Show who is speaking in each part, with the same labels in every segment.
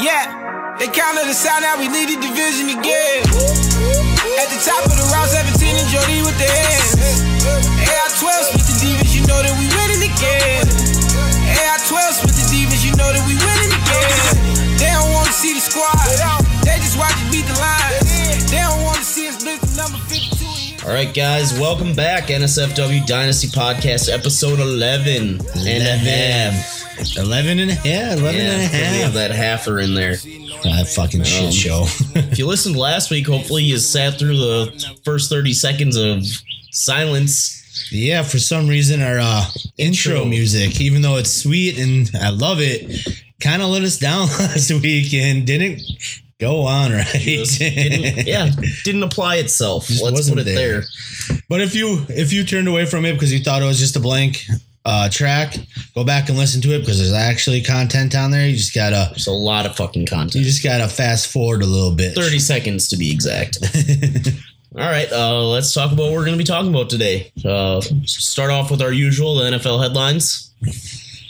Speaker 1: Yeah, they counted us out, now we lead the division again. At the top of the round 17 and Jody with the hands. AI-12 split the divas, you know that we winning again. AI-12 split the divas, you know that we winning again. They don't want to see the squad, they just watch us beat the. They don't want to see us blitz the number 52.
Speaker 2: All right, guys, welcome back. NSFW Dynasty Podcast, episode 11 and a half.
Speaker 3: 11 and a yeah, 11
Speaker 2: Yeah,
Speaker 3: and a
Speaker 2: we have
Speaker 3: half.
Speaker 2: that halfer in there.
Speaker 3: That fucking shit
Speaker 2: Um,
Speaker 3: show.
Speaker 2: If you listened last week, hopefully you sat through the first 30 seconds of silence.
Speaker 3: yeah, for some reason, our uh, intro.
Speaker 2: Intro.
Speaker 3: music, even though it's sweet and I love it, kind of let us down last week and didn't go on right.
Speaker 2: Just didn't, yeah, didn't apply itself.
Speaker 3: Just
Speaker 2: Let's
Speaker 3: wasn't
Speaker 2: put it there.
Speaker 3: there. But if you if you turned away from it because you thought it was just a blank uh, track, go back and listen to it because there's actually content on there. You just gotta
Speaker 2: There's a lot of fucking content.
Speaker 3: you just gotta fast forward a little bit.
Speaker 2: 30 seconds to be exact. All right, uh, let's talk about what we're going to be talking about today. Uh, start off with our usual the NFL headlines.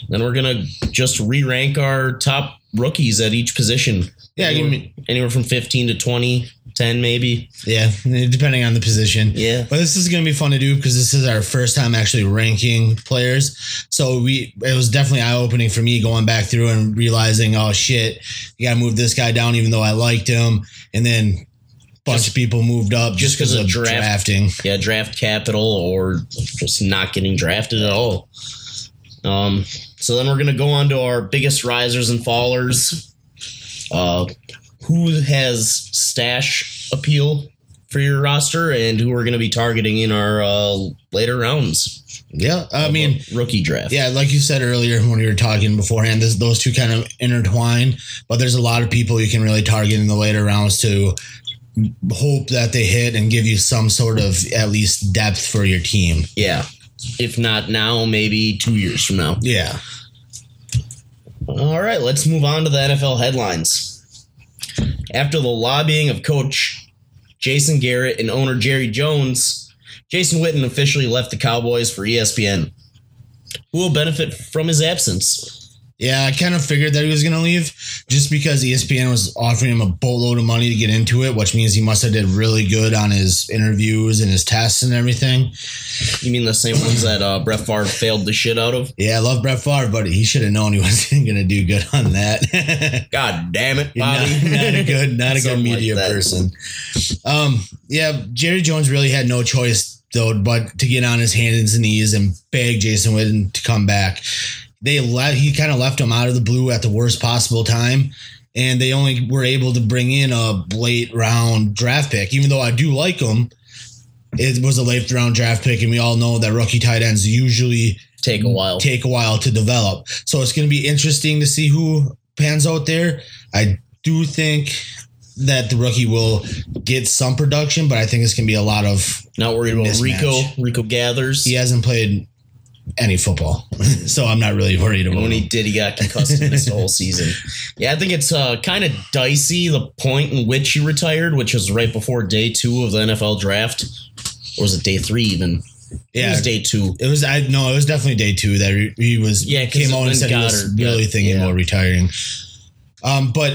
Speaker 2: Then we're going to just re rank our top rookies at each position.
Speaker 3: Yeah,
Speaker 2: anywhere, anywhere from 15 to 20, 10 maybe.
Speaker 3: Yeah, depending on the position.
Speaker 2: Yeah.
Speaker 3: But this is going to be fun to do because this is our first time actually ranking players. So we it was definitely eye opening for me going back through and realizing, oh shit, you got to move this guy down even though I liked him, and then a bunch of people moved up
Speaker 2: just because of draft-
Speaker 3: drafting.
Speaker 2: Yeah, draft capital or just not getting drafted at all. Um, so then we're gonna go on to our biggest risers and fallers. Uh, who has stash appeal for your roster, and who we're gonna be targeting in our uh, later rounds.
Speaker 3: Yeah, I mean,
Speaker 2: rookie draft.
Speaker 3: Yeah, like you said earlier when we were talking beforehand, this, those two kind of intertwine. But there's a lot of people you can really target in the later rounds to hope that they hit and give you some sort of at least depth for your team.
Speaker 2: yeah. If not now, maybe two years from now.
Speaker 3: Yeah.
Speaker 2: All right, let's move on to the NFL headlines. After the lobbying of coach Jason Garrett and owner Jerry Jones, Jason Witten officially left the Cowboys for ESPN. Who will benefit from his absence?
Speaker 3: Yeah, I kind of figured that he was going to leave just because ESPN was offering him a boatload of money to get into it, which means he must have did really good on his interviews and his tests and everything.
Speaker 2: You mean the same ones that uh, Brett Favre failed the shit out of?
Speaker 3: Yeah, I love Brett Favre, but he should have known he wasn't going to do good on that.
Speaker 2: God damn it,
Speaker 3: not,
Speaker 2: Bobby!
Speaker 3: not a good, not a good
Speaker 2: Something like
Speaker 3: media person. Um, yeah, Jerry Jones really had no choice though, but to get on his hands and knees and beg Jason Witten to come back. They let he kind of left them out of the blue at the worst possible time, and they only were able to bring in a late round draft pick. Even though I do like him, it was a late round draft pick, and we all know that rookie tight ends usually
Speaker 2: Take a while.
Speaker 3: take a while to develop. So it's going to be interesting to see who pans out there. I do think that the rookie will get some production, but I think it's going to be a lot of.
Speaker 2: Not worried about
Speaker 3: Mismatch.
Speaker 2: Rico. Rico gathers.
Speaker 3: He hasn't played any football, so I'm not really worried
Speaker 2: And
Speaker 3: about
Speaker 2: when he did, he got concussed and missed the whole season. Yeah, I think it's uh, kind of dicey the point in which he retired, which was right before day two of the NFL draft. Or was it day three even?
Speaker 3: Yeah, It
Speaker 2: was day two.
Speaker 3: it was. I no, it was definitely day two that he, he was.
Speaker 2: Yeah,
Speaker 3: came out and said he was
Speaker 2: Goddard got-
Speaker 3: really thinking
Speaker 2: yeah.
Speaker 3: about retiring. Um, but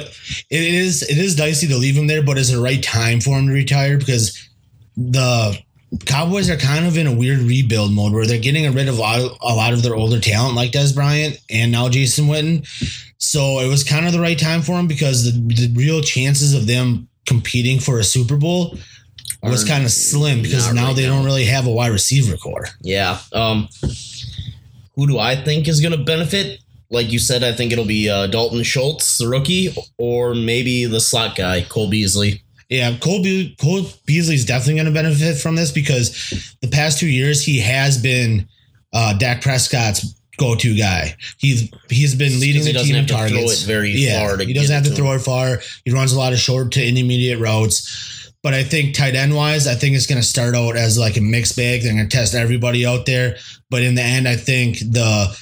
Speaker 3: it is it is dicey to leave him there, but it's the right time for him to retire because the Cowboys are kind of in a weird rebuild mode where they're getting rid of a lot, a lot of their older talent, like Dez Bryant and now Jason Witten. So it was kind of the right time for him because the, the real chances of them competing for a Super Bowl was kind of slim because now
Speaker 2: right
Speaker 3: they
Speaker 2: now.
Speaker 3: don't really have a wide receiver core.
Speaker 2: Yeah. Um, who do I think is going to benefit? Like you said, I think it'll be uh, Dalton Schultz, the rookie, or maybe the slot guy, Cole Beasley.
Speaker 3: Yeah, Cole, Be- Cole Beasley is definitely going to benefit from this because the past two years he has been uh, Dak Prescott's go-to guy. He's he's been leading the team in targets.
Speaker 2: it very
Speaker 3: yeah,
Speaker 2: far
Speaker 3: he doesn't have to
Speaker 2: to
Speaker 3: throw it far. He runs a lot of short to intermediate routes. But I think tight end wise, I think it's going to start out as like a mixed bag. They're going to test everybody out there. But in the end, I think the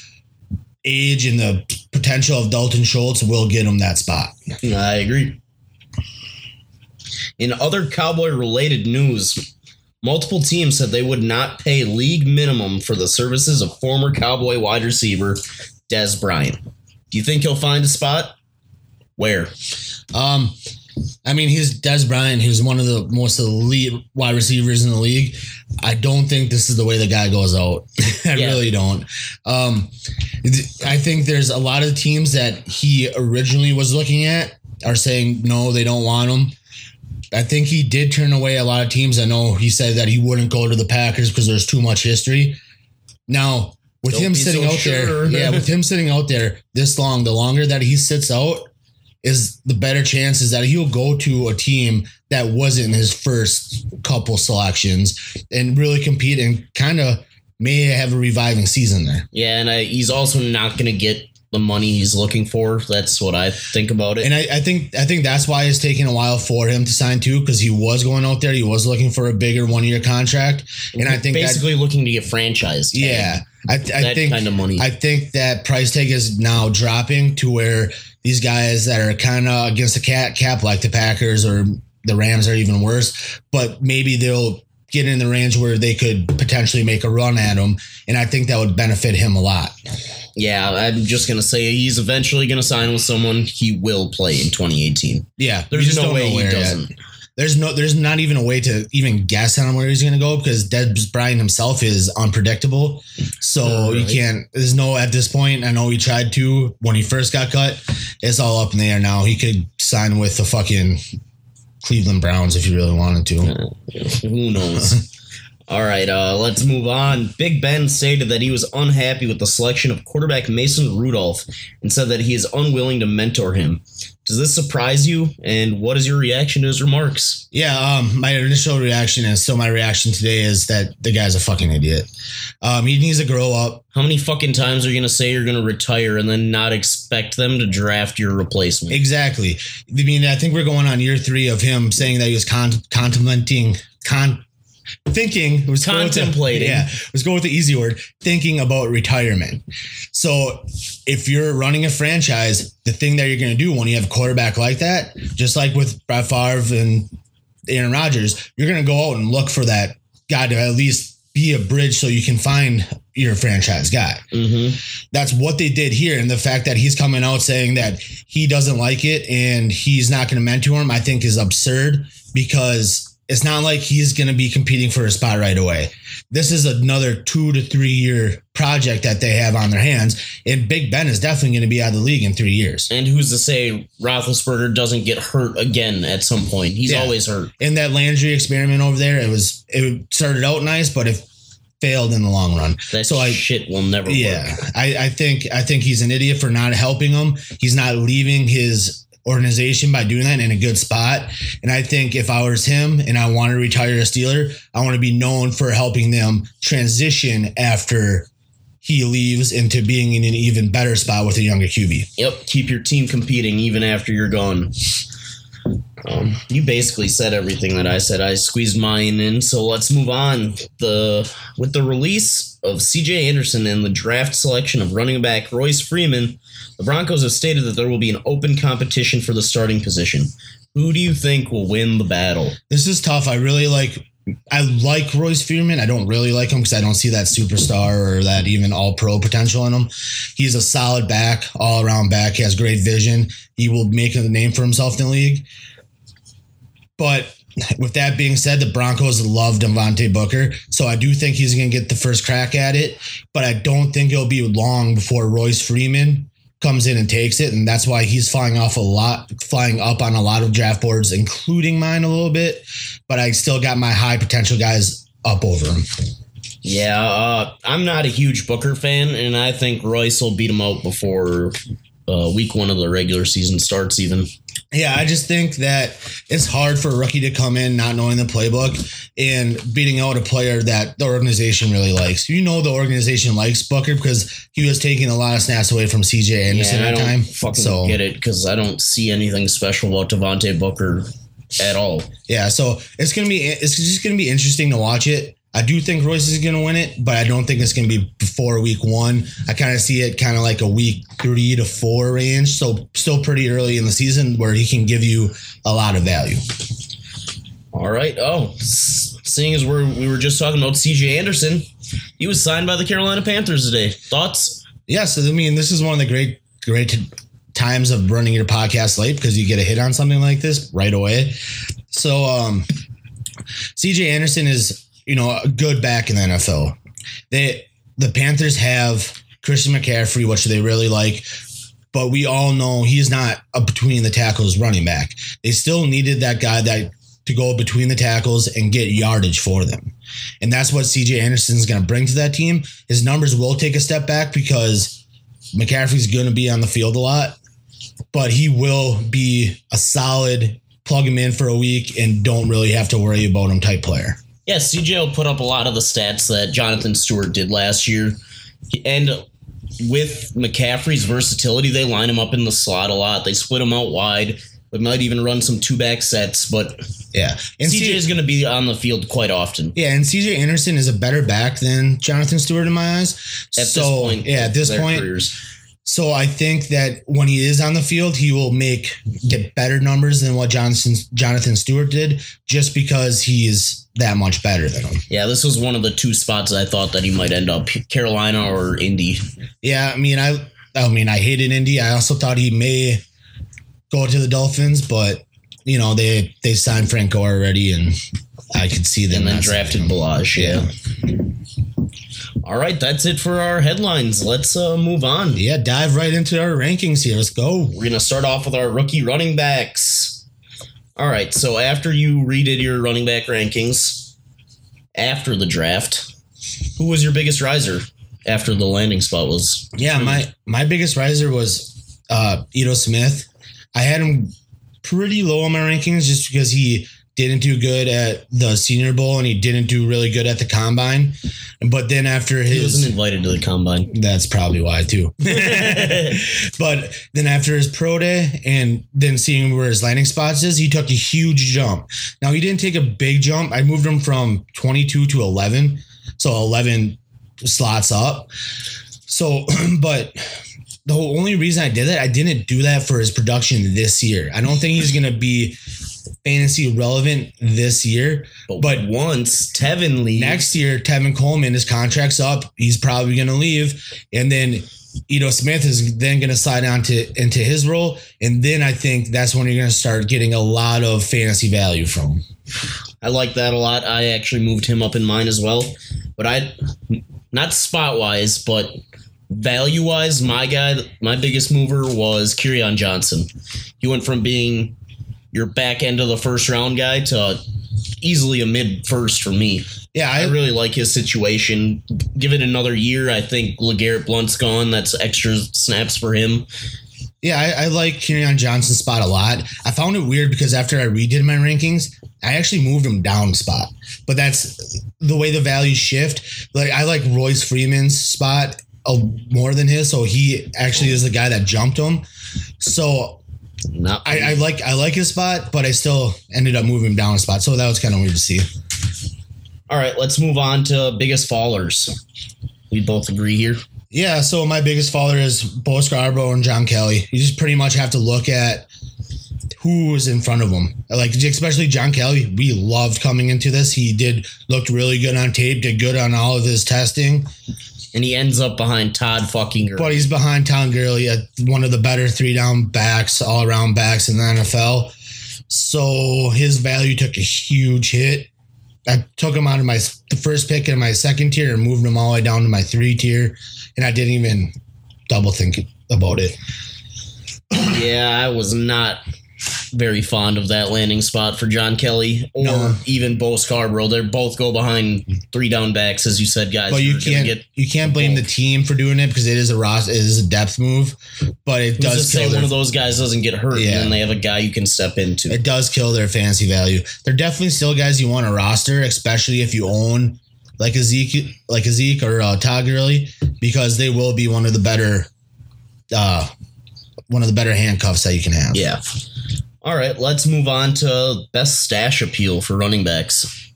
Speaker 3: age and the potential of Dalton Schultz will get him that spot.
Speaker 2: I agree. In other Cowboy related news, multiple teams said they would not pay league minimum for the services of former Cowboy wide receiver Dez Bryant. Do you think he'll find a spot? Where?
Speaker 3: Um, I mean, he's Dez Bryant, who's one of the most elite wide receivers in the league. I don't think this is the way the guy goes out. I
Speaker 2: Yeah.
Speaker 3: really don't. Um, I think there's a lot of teams that he originally was looking at are saying no, they don't want him. I think he did turn away a lot of teams. I know he said that he wouldn't go to the Packers because there's too much history. Now, with
Speaker 2: Don't
Speaker 3: him sitting
Speaker 2: so
Speaker 3: out
Speaker 2: sure.
Speaker 3: there, yeah, with him sitting out there this long, the longer that he sits out, is the better chances that he'll go to a team that wasn't his first couple selections and really compete and kind of may have a reviving season there.
Speaker 2: Yeah, and I, he's also not going to get the money he's looking for. That's what I think about it.
Speaker 3: And I, I think I think that's why it's taking a while for him to sign too, because he was going out there, he was looking for a bigger one year contract, and I think that
Speaker 2: basically looking to get franchised.
Speaker 3: yeah, I, I
Speaker 2: that
Speaker 3: think
Speaker 2: kind of money.
Speaker 3: I think that price tag is now dropping to where these guys that are kind of against the cat cap, like the Packers or the Rams, are even worse. But maybe they'll get in the range where they could potentially make a run at him, and I think that would benefit him a lot.
Speaker 2: Yeah, I'm just going to say he's eventually going to sign with someone. He will play in 2018.
Speaker 3: Yeah,
Speaker 2: There's
Speaker 3: just
Speaker 2: no way he doesn't.
Speaker 3: There's no, there's not even a way to even guess on where he's going to go because Dez Bryant himself is unpredictable. So you can't. There's no at this point. I know he tried to when he first got cut. It's all up in the air now. He could sign with the fucking Cleveland Browns if he really wanted to.
Speaker 2: Uh, who knows? All right, uh, let's move on. Big Ben stated that he was unhappy with the selection of quarterback Mason Rudolph and said that he is unwilling to mentor him. Does this surprise you? And what is your reaction to his remarks?
Speaker 3: Yeah, um, my initial reaction and still my reaction today is that the guy's a fucking idiot. Um, he needs to grow up.
Speaker 2: How many fucking times are you going to say you're going to retire and then not expect them to draft your replacement?
Speaker 3: Exactly. I mean, I think we're going on year three of him saying that he was con- contemplating, con, thinking, was going with the-
Speaker 2: Contemplating.
Speaker 3: yeah, was going with the easy word, thinking about retirement. So, if you're running a franchise, the thing that you're going to do when you have a quarterback like that, just like with Brett Favre and Aaron Rodgers, you're going to go out and look for that guy to at least be a bridge so you can find your franchise guy
Speaker 2: Mm-hmm.
Speaker 3: that's what they did here. And the fact that he's coming out saying that he doesn't like it and he's not going to mentor him, I think is absurd because it's not like he's going to be competing for a spot right away. This is another two to three year project that they have on their hands. And Big Ben is definitely going to be out of the league in three years.
Speaker 2: And who's to say Roethlisberger doesn't get hurt again at some point? He's
Speaker 3: Yeah.
Speaker 2: always hurt.
Speaker 3: In that Landry experiment over there, it was, it started out nice, but it failed in the long run.
Speaker 2: That
Speaker 3: So I-
Speaker 2: shit will never
Speaker 3: Yeah,
Speaker 2: work.
Speaker 3: I, I think I think he's an idiot for not helping him. He's not leaving his organization by doing that in a good spot. And I think if I was him and I want to retire as a Steeler, I want to be known for helping them transition after he leaves into being in an even better spot with a younger QB.
Speaker 2: Yep, keep your team competing even after you're gone. Um, you basically said everything that I said. I squeezed mine in, so let's move on. The with the release of C.J. Anderson and the draft selection of running back Royce Freeman, the Broncos have stated that there will be an open competition for the starting position. Who do you think will win the battle?
Speaker 3: This is tough. I really like I like Royce Freeman. I don't really like him because I don't see that superstar or that even all pro potential in him. He's a solid back, all around back. He has great vision. He will make a name for himself in the league. But with that being said, the Broncos love Devontae Booker. So I do think he's going to get the first crack at it. But I don't think it'll be long before Royce Freeman comes in and takes it. And that's why he's flying off a lot, flying up on a lot of draft boards, including mine a little bit. But I still got my high potential guys up over him.
Speaker 2: Yeah, uh, I'm not a huge Booker fan, and I think Royce will beat him out before uh, week one of the regular season starts. Even
Speaker 3: Yeah, I just think that it's hard for a rookie to come in not knowing the playbook and beating out a player that the organization really likes. You know the organization likes Booker because he was taking a lot of snaps away from CJ Anderson
Speaker 2: yeah, I
Speaker 3: at the
Speaker 2: don't
Speaker 3: time.
Speaker 2: fucking
Speaker 3: So
Speaker 2: get it because I don't see anything special about Devontae Booker at all.
Speaker 3: yeah, so it's gonna be it's just gonna be interesting to watch it. I do think Royce is gonna win it, but I don't think it's gonna be before week one. I kind of see it kind of like a week three to four range, so still pretty early in the season where he can give you a lot of value.
Speaker 2: All right. Oh, seeing as we're, we were just talking about C.J. Anderson, he was signed by the Carolina Panthers today. Thoughts?
Speaker 3: yeah, so I mean, this is one of the great, great times of running your podcast late because you get a hit on something like this right away. So, um, CJ Anderson is, you know, a good back in the NFL. They, the Panthers have Christian McCaffrey, which they really like, but we all know he's not a between the tackles running back. They still needed that guy that to go between the tackles and get yardage for them. And that's what CJ Anderson is going to bring to that team. His numbers will take a step back because McCaffrey's going to be on the field a lot, but he will be a solid plug him in for a week and don't really have to worry about him type player.
Speaker 2: Yeah, CJ will put up a lot of the stats that Jonathan Stewart did last year. And with McCaffrey's versatility, they line him up in the slot a lot. They split him out wide. They might even run some two back sets, but
Speaker 3: Yeah. And
Speaker 2: CJ is going to be on the field quite often.
Speaker 3: yeah, and CJ Anderson is a better back than Jonathan Stewart in my eyes.
Speaker 2: At
Speaker 3: so,
Speaker 2: this point,
Speaker 3: yeah, at this point,
Speaker 2: careers.
Speaker 3: So I think that when he is on the field, he will make get better numbers than what Jonathan Jonathan Stewart did, just because he is that much better than him.
Speaker 2: Yeah, this was one of the two spots I thought that he might end up Carolina or Indy.
Speaker 3: Yeah, I mean, I I mean, I hated Indy. I also thought he may go to the Dolphins, but you know they they signed Franco already, and I could see them
Speaker 2: And then drafted. Ballage. Yeah. All right, that's it for our headlines. Let's uh, move on.
Speaker 3: Yeah, dive right into our rankings here. Let's go.
Speaker 2: We're going to start off with our rookie running backs. All right, so after you redid your running back rankings after the draft, who was your biggest riser after the landing spot was?
Speaker 3: Yeah, my my biggest riser was uh Ito Smith. I had him pretty low on my rankings just because he didn't do good at the Senior Bowl and he didn't do really good at the combine. But then after
Speaker 2: He
Speaker 3: his
Speaker 2: wasn't invited to the combine.
Speaker 3: that's probably why too. but then after his pro day and then seeing where his landing spots is, he took a huge jump. Now he didn't take a big jump. I moved him from 22 to 11. So 11 slots up. So, but the only reason I did that, I didn't do that for his production this year. I don't think he's going to be fantasy relevant this year.
Speaker 2: But,
Speaker 3: But-
Speaker 2: once Tevin leaves,
Speaker 3: Next year, Tevin Coleman, his contract's up. He's probably going to leave. And then Ito Smith is then going to slide on to into his role. And then I think that's when you're going to start getting a lot of fantasy value from him.
Speaker 2: I like that a lot. I actually moved him up in mine as well. But I, not spot wise, but value wise, my guy, my biggest mover was Kerryon Johnson. He went from being your back end of the first round guy to easily a mid first for me.
Speaker 3: Yeah,
Speaker 2: I
Speaker 3: I,
Speaker 2: really like his situation. Give it another year. I think LeGarrette Blunt's gone. That's extra snaps for him.
Speaker 3: yeah, I, I like Kerryon Johnson's spot a lot. I found it weird because after I redid my rankings, I actually moved him down spot. But that's the way the values shift. Like I like Royce Freeman's spot more than his, so he actually is the guy that jumped him. So
Speaker 2: Not
Speaker 3: I, I like I like his spot, but I still ended up moving him down a spot. So that was kind of weird to see.
Speaker 2: All right, let's move on to biggest fallers. We both agree here.
Speaker 3: Yeah, so my biggest faller is Bo Scarborough and John Kelly. You just pretty much have to look at who was in front of him. Like especially John Kelly, we loved coming into this. He did looked really good on tape, did good on all of his testing,
Speaker 2: And he ends up behind Todd fucking Gurley.
Speaker 3: but he's behind Todd Gurley, uh, one of the better three down backs, all around backs in the NFL. So his value took a huge hit. I took him out of my the first pick in my second tier and moved him all the way down to my three tier, and I didn't even double think about it.
Speaker 2: Yeah, I was not very fond of that landing spot for John Kelly or
Speaker 3: No.
Speaker 2: even Bo Scarborough. They both go behind three down backs, as you said, guys.
Speaker 3: But you can't
Speaker 2: get.
Speaker 3: you can't blame the team for doing it because it is a Ross it is a depth move, but it
Speaker 2: Who's
Speaker 3: does
Speaker 2: say
Speaker 3: kill
Speaker 2: one of those guys doesn't get hurt,
Speaker 3: Yeah.
Speaker 2: and then they have a guy you can step into.
Speaker 3: it does kill their fantasy value. They're definitely still guys you want to roster, especially if you own like a Zeke like a Zeke or uh, Todd Gurley, because they will be one of the better uh one of the better handcuffs that you can have.
Speaker 2: Yeah. All right, let's move on to best stash appeal for running backs.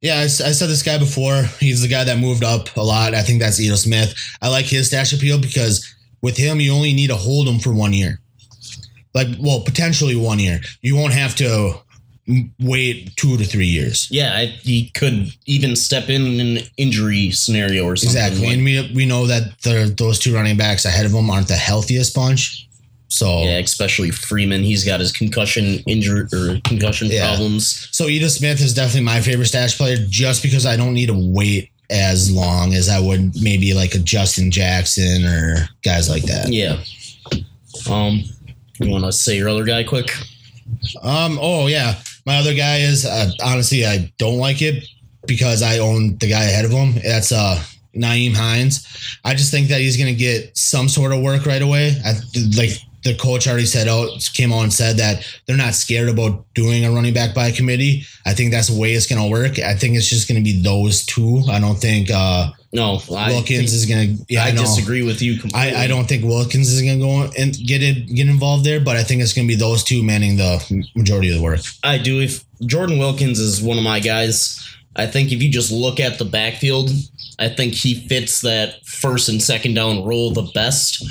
Speaker 3: Yeah, I said this guy before. He's the guy that moved up a lot. I think that's Ito Smith. I like his stash appeal because with him, you only need to hold him for one year. Like, well, potentially one year. You won't have to wait two to three years.
Speaker 2: Yeah, I, he could even step in in an injury scenario or something.
Speaker 3: Exactly.
Speaker 2: like-
Speaker 3: And we, we know that the, those two running backs ahead of him aren't the healthiest bunch. So
Speaker 2: Yeah, especially Freeman. He's got his concussion injury or concussion
Speaker 3: Yeah.
Speaker 2: problems.
Speaker 3: So Ito Smith is definitely my favorite stash player just because I don't need to wait as long as I would maybe like a Justin Jackson or guys like that.
Speaker 2: Yeah. Um, you want to say your other guy quick?
Speaker 3: Um. Oh yeah, my other guy is uh, honestly I don't like it because I own the guy ahead of him. That's uh Nyheim Hines. I just think that he's gonna get some sort of work right away. I like the coach already said out came on and said that they're not scared about doing a running back by committee. I think that's the way it's gonna work. I think it's just gonna be those two. I don't think uh
Speaker 2: No, I
Speaker 3: Wilkins is gonna. Yeah,
Speaker 2: I,
Speaker 3: I,
Speaker 2: disagree with you completely.
Speaker 3: I, I don't think Wilkins is gonna go and get it get involved there, but I think it's gonna be those two manning the majority of the work.
Speaker 2: I do. If Jordan Wilkins is one of my guys, I think if you just look at the backfield, I think he fits that first and second down role the best.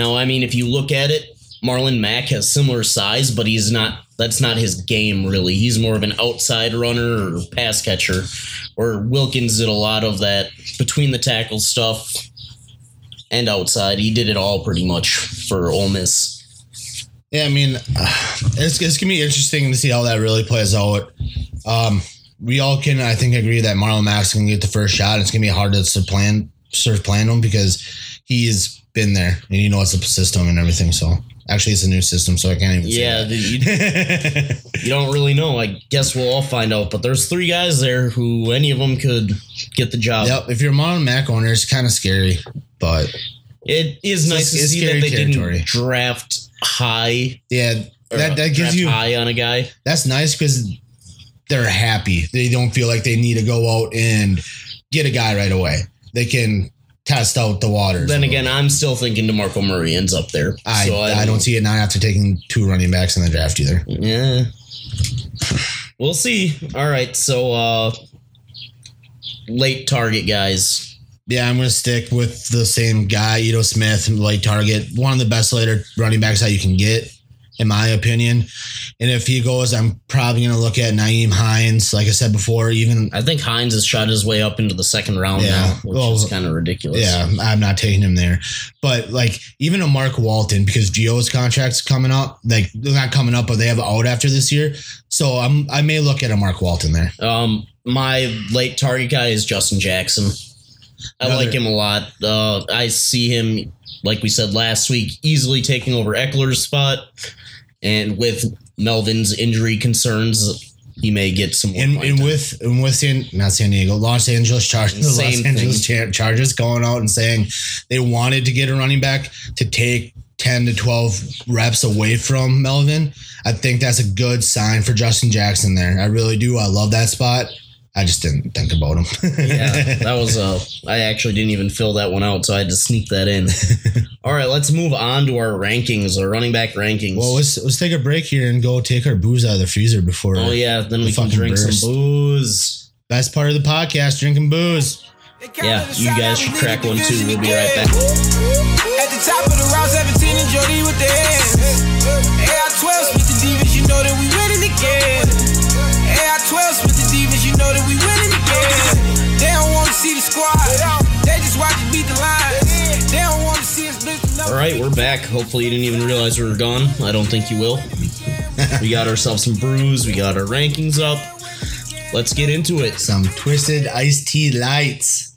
Speaker 2: Now, I mean, if you look at it, Marlon Mack has similar size, but he's not. That's not his game really. He's more of an outside runner or pass catcher. Or Wilkins did a lot of that between the tackle stuff and outside. He did it all pretty much for Ole Miss.
Speaker 3: Yeah, I mean, it's, it's gonna be interesting to see how that really plays out. Um, we all can, I think, agree that Marlon Mack's gonna get the first shot. It's gonna be hard to supplant, supplant him because he's been there and you know knows a system and everything. So actually, it's a new system, so I can't even.
Speaker 2: Yeah, you, you don't really know. I guess we'll all find out. But there's three guys there who any of them could get the job.
Speaker 3: yep. If you're a Marlon Mack owner, it's kind of scary, but
Speaker 2: It is
Speaker 3: It's-
Speaker 2: nice to see that they
Speaker 3: territory.
Speaker 2: didn't draft high.
Speaker 3: yeah, that that gives you
Speaker 2: high on a guy.
Speaker 3: that's nice because they're happy. They don't feel like they need to go out and get a guy right away. They can test out the waters.
Speaker 2: Then again, I'm still thinking Demarco Murray ends up there.
Speaker 3: I,
Speaker 2: so
Speaker 3: I, don't see it now after taking two running backs in the draft either.
Speaker 2: Yeah. We'll see. All right. So uh late target guys.
Speaker 3: Yeah, I'm going to stick with the same guy, Ito Smith, late target. One of the best later running backs that you can get, in my opinion. And if he goes, I'm probably going to look at Nyheim Hines. Like I said before, even
Speaker 2: I think Hines has shot his way up into the second round
Speaker 3: Yeah.
Speaker 2: now, which
Speaker 3: Well,
Speaker 2: is kind of ridiculous.
Speaker 3: Yeah, I'm not taking him there. But like even a Mark Walton, because Gio's contract's coming up, like they're not coming up, but they have out after this year. So I'm I may look at a Mark Walton there.
Speaker 2: Um, my late target guy is Justin Jackson. I
Speaker 3: Another-
Speaker 2: like him a lot. Uh, I see him, like we said last week, easily taking over Ekeler's spot, and with Melvin's injury concerns, he may get some. More
Speaker 3: And, and with and with San not San Diego, Los Angeles Chargers, the
Speaker 2: Same
Speaker 3: Los Angeles Char- Chargers going out and saying they wanted to get a running back to take 10 to 12 reps away from Melvin. I think that's a good sign for Justin Jackson there. I really do. I love that spot. I just didn't think about him.
Speaker 2: yeah, that was uh I actually didn't even fill that one out, so I had to sneak that in. All right, let's move on to our rankings, our running back rankings.
Speaker 3: Well, let's let's take a break here and go take our booze out of the freezer before.
Speaker 2: oh yeah, then
Speaker 3: the
Speaker 2: we can drink
Speaker 3: burst.
Speaker 2: some booze.
Speaker 3: Best part of the podcast, drinking booze.
Speaker 2: Yeah, you guys should crack one too. We'll be right back.
Speaker 1: At the top of the round 17 and Jody with the hands. AR 12 with the divas, you know that we winning again. AR 12 with the divas, you know that we winning again. They don't want to see the squad. They just watch us beat the line. They don't want to see us blitz
Speaker 2: All right, we're back. Hopefully, you didn't even realize we were gone. I don't think you will. we got ourselves some brews. We got our rankings up. Let's get into it.
Speaker 3: Some twisted iced tea lights.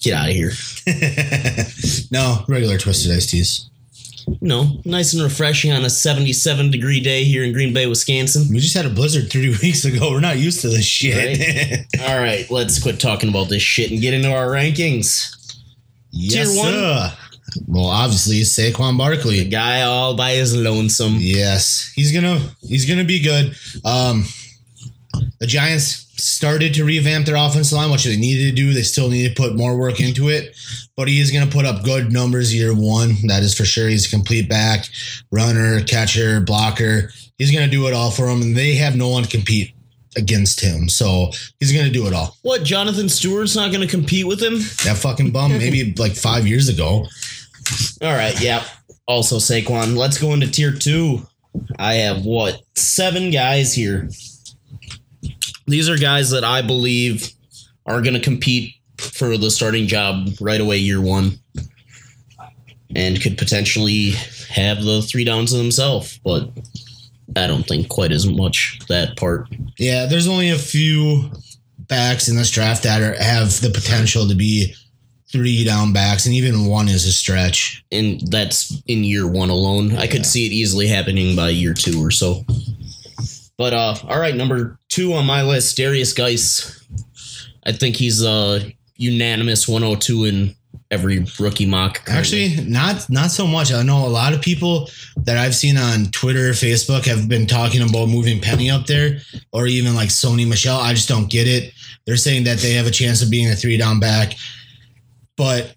Speaker 2: Get out of here.
Speaker 3: no, regular twisted iced teas.
Speaker 2: No, nice and refreshing on a 77 degree day here in Green Bay, Wisconsin.
Speaker 3: We just had a blizzard three weeks ago. We're not used to this shit.
Speaker 2: All right, let's quit talking about this shit and get into our rankings.
Speaker 3: yes,
Speaker 2: Tier one?
Speaker 3: sir. Well, obviously, it's Saquon
Speaker 2: The
Speaker 3: Barkley.
Speaker 2: guy all by his lonesome.
Speaker 3: Yes, he's gonna he's gonna be good. Um, the Giants started to revamp their offensive line, which they needed to do. They still need to put more work into it, but he is going to put up good numbers year one. That is for sure. He's a complete back, runner, catcher, blocker. He's going to do it all for them, and they have no one to compete against him. So he's going to do it all.
Speaker 2: What, Jonathan Stewart's not going to compete with him?
Speaker 3: That fucking bum, maybe like five years ago.
Speaker 2: All right, yeah. Also, Saquon. Let's go into tier two. I have what seven guys here. These are guys that I believe are going to compete for the starting job right away, year one. and could potentially have the three downs to himself, but I don't think quite as much that part.
Speaker 3: Yeah, there's only a few backs in this draft that are, have the potential to be three down backs, and even one is a stretch.
Speaker 2: And that's in year one alone. I could see it easily happening by year two or so. But uh all right, number two on my list, Derrius Guice. I think he's a unanimous 102 in every rookie mock.
Speaker 3: Actually, not not so much. I know a lot of people that I've seen on Twitter, Facebook have been talking about moving Penny up there, or even like Sony Michel. I just don't get it. They're saying that they have a chance of being a three down back, but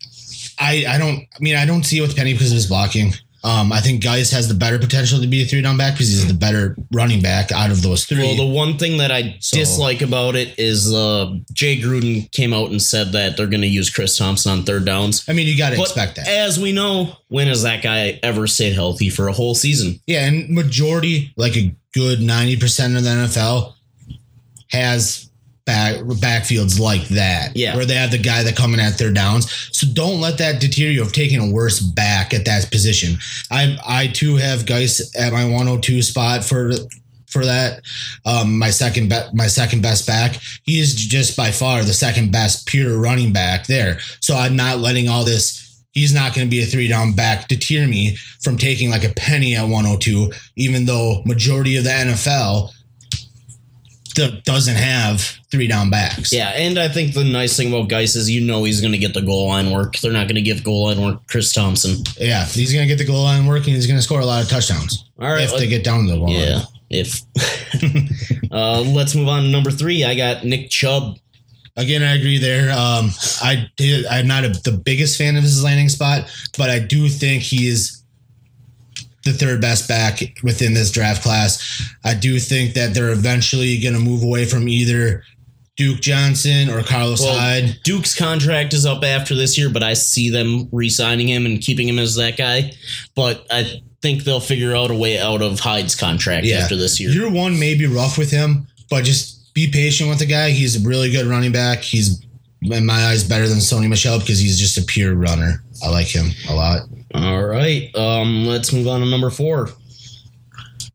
Speaker 3: I I don't. I mean, I don't see it with Penny because of his blocking. Um, I think Guice has the better potential to be a three down back because he's the better running back out of those three.
Speaker 2: Well, the one thing that I
Speaker 3: So-
Speaker 2: dislike about it is uh, Jay Gruden came out and said that they're going to use Chris Thompson on third downs.
Speaker 3: I mean, you got to expect that.
Speaker 2: as we know, when has that guy ever stayed healthy for a whole season?
Speaker 3: Yeah, and majority, like a good ninety percent of the NFL, has back backfields like that.
Speaker 2: Yeah.
Speaker 3: where they have the guy that coming at their downs. So don't let that deter you of taking a worse back at that position. I I too have Guice at my one hundred two spot for for that. Um, my second be- my second best back. He is just by far the second best pure running back there. So I'm not letting all this he's not going to be a three down back deter me from taking like a penny at 102, even though majority of the NFL do- doesn't have three down backs.
Speaker 2: Yeah, and I think the nice thing about Guice is you know he's going to get the goal line work. They're not going to give goal line work Chris Thompson.
Speaker 3: Yeah, he's going to get the goal line work and he's going to score a lot of touchdowns
Speaker 2: All right,
Speaker 3: if
Speaker 2: let-
Speaker 3: they get down to the goal line.
Speaker 2: yeah. If uh, let's move on to number three, I got Nick Chubb.
Speaker 3: Again, I agree there. Um, I did. I'm not a, the biggest fan of his landing spot, but I do think he is the third best back within this draft class. I do think that they're eventually going to move away from either Duke Johnson or Carlos
Speaker 2: Well,
Speaker 3: Hyde.
Speaker 2: Duke's contract is up after this year, but I see them re-signing him and keeping him as that guy. But I think they'll figure out a way out of Hyde's contract
Speaker 3: Yeah.
Speaker 2: after this year.
Speaker 3: Year one may be rough with him, but just be patient with the guy. He's a really good running back. He's in my eyes better than Sony Michel because he's just a pure runner. I like him a lot.
Speaker 2: All right, um, let's move on to number four.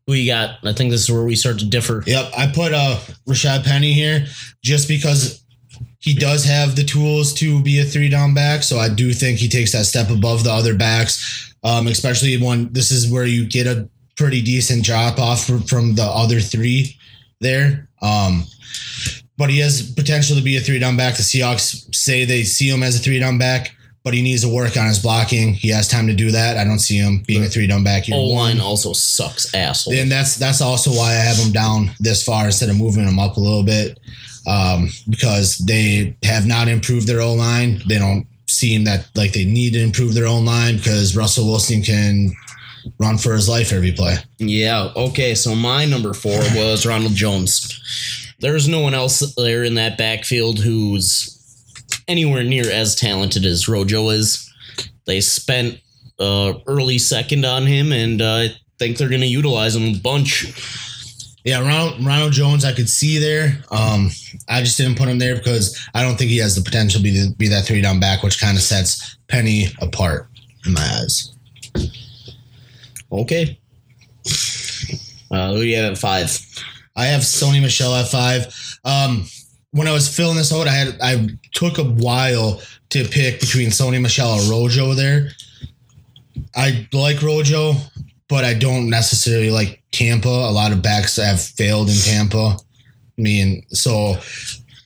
Speaker 2: Who you got? I think this is where we start to differ.
Speaker 3: Yep, I put uh Rashad Penny here just because he does have the tools to be a three down back. So I do think he takes that step above the other backs, um, especially when this is where you get a pretty decent drop off from, from the other three there. Um, but he has potential to be a three down back. The Seahawks say they see him as a three down back, but he needs to work on his blocking. He has time to do that. I don't see him being a three down back.
Speaker 2: O
Speaker 3: one.
Speaker 2: line also sucks, asshole.
Speaker 3: And that's that's also why I have them down this far instead of moving them up a little bit, um, because they have not improved their O line. They don't seem that like they need to improve their own line because Russell Wilson can run for his life every play.
Speaker 2: Yeah. Okay. So my number four was Ronald Jones. There's no one else there in that backfield who's anywhere near as talented as Rojo is. They spent uh, early second on him, and uh, I think they're going to utilize him a bunch.
Speaker 3: Yeah, Ronald, Ronald Jones, I could see there. Um, I just didn't put him there because I don't think he has the potential to be, be that three down back, which kind of sets Penny apart in my eyes.
Speaker 2: Okay. Uh, who do you have at five?
Speaker 3: I have Sony Michel at five. Um, when I was filling this out, I had I took a while to pick between Sony Michel or Rojo there. I like Rojo, but I don't necessarily like Tampa. A lot of backs have failed in Tampa. I mean, so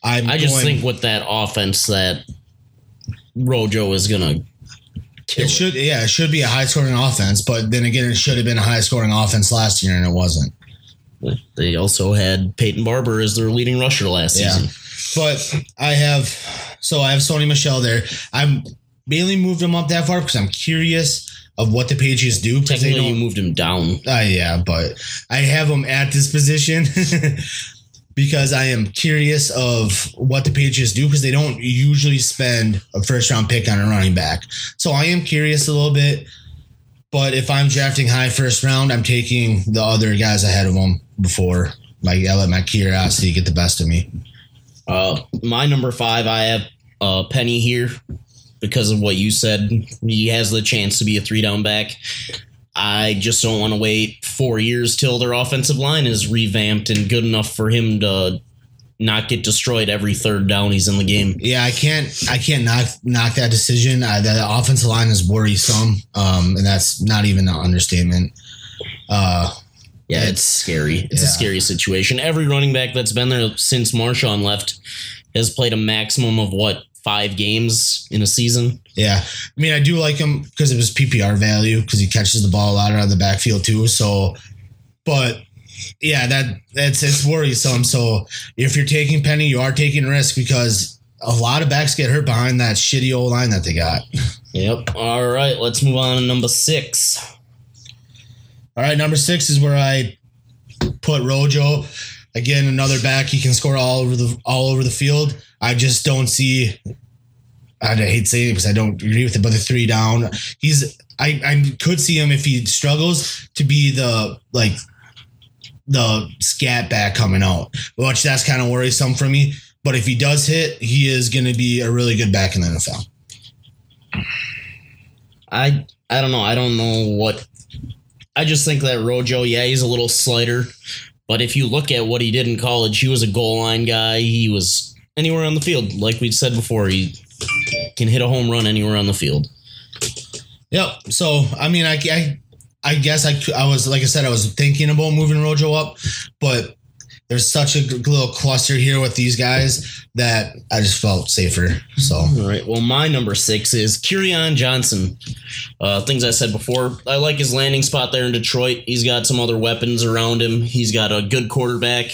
Speaker 3: I'm
Speaker 2: I just
Speaker 3: going-
Speaker 2: think with that offense that Rojo is going to kill.
Speaker 3: it should yeah, it should be a high scoring offense, but then again, it should have been a high scoring offense last year and it wasn't.
Speaker 2: They also had Peyton Barber as their leading rusher last
Speaker 3: Yeah.
Speaker 2: season.
Speaker 3: But I have so I have Sony Michel there. I'm mainly moved him up that far because I'm curious of what the Patriots do. 'cause they
Speaker 2: Technically, you
Speaker 3: don't-
Speaker 2: moved him down.
Speaker 3: Uh, yeah, but I have him at this position because I am curious of what the Patriots do because they don't usually spend a first round pick on a running back. So I am curious a little bit. But if I'm drafting high first round, I'm taking the other guys ahead of them before. Like I let my curiosity get the best of me.
Speaker 2: Uh, my number five, I have uh, Penny here. because of what you said. He has the chance to be a three down back. I just don't want to wait four years till their offensive line is revamped and good enough for him to not get destroyed every third down he's in the game.
Speaker 3: Yeah, I can't I can't knock knock that decision. I, the offensive line is worrisome, um, and that's not even an understatement. Uh,
Speaker 2: Yeah, it's,
Speaker 3: It's-
Speaker 2: scary. It's a scary situation. Every running back that's been there since Marshawn left has played a maximum of what five games in a season.
Speaker 3: yeah, I mean, I do like him because it was PPR value because he catches the ball a lot out of the backfield too. So, but yeah, that that's it's worrisome. So if you're taking Penny, you are taking risk because a lot of backs get hurt behind that shitty old line that they got.
Speaker 2: Yep. All right, let's move on to number six.
Speaker 3: All right, number six is where I put Rojo. Again, another back. He can score all over the all over the field. I just don't see. I hate saying it because I don't agree with it, but the three down, he's. I I could see him if he struggles to be the like the scat back coming out, which that's kind of worrisome for me. But if he does hit, he is going to be a really good back in the NFL.
Speaker 2: I I don't know. I don't know what. I just think that Rojo, yeah, he's a little slighter, but if you look at what he did in college, he was a goal line guy. He was anywhere on the field, like we said before. He can hit a home run anywhere on the field.
Speaker 3: Yep. So I mean, I, I, I guess I, I was like I said, I was thinking about moving Rojo up, but there's such a little cluster here with these guys that I just felt safer. So
Speaker 2: All right. Well, my number six is Kerryon Johnson. Uh, things I said before. I like his landing spot there in Detroit. He's got some other weapons around him. He's got a good quarterback.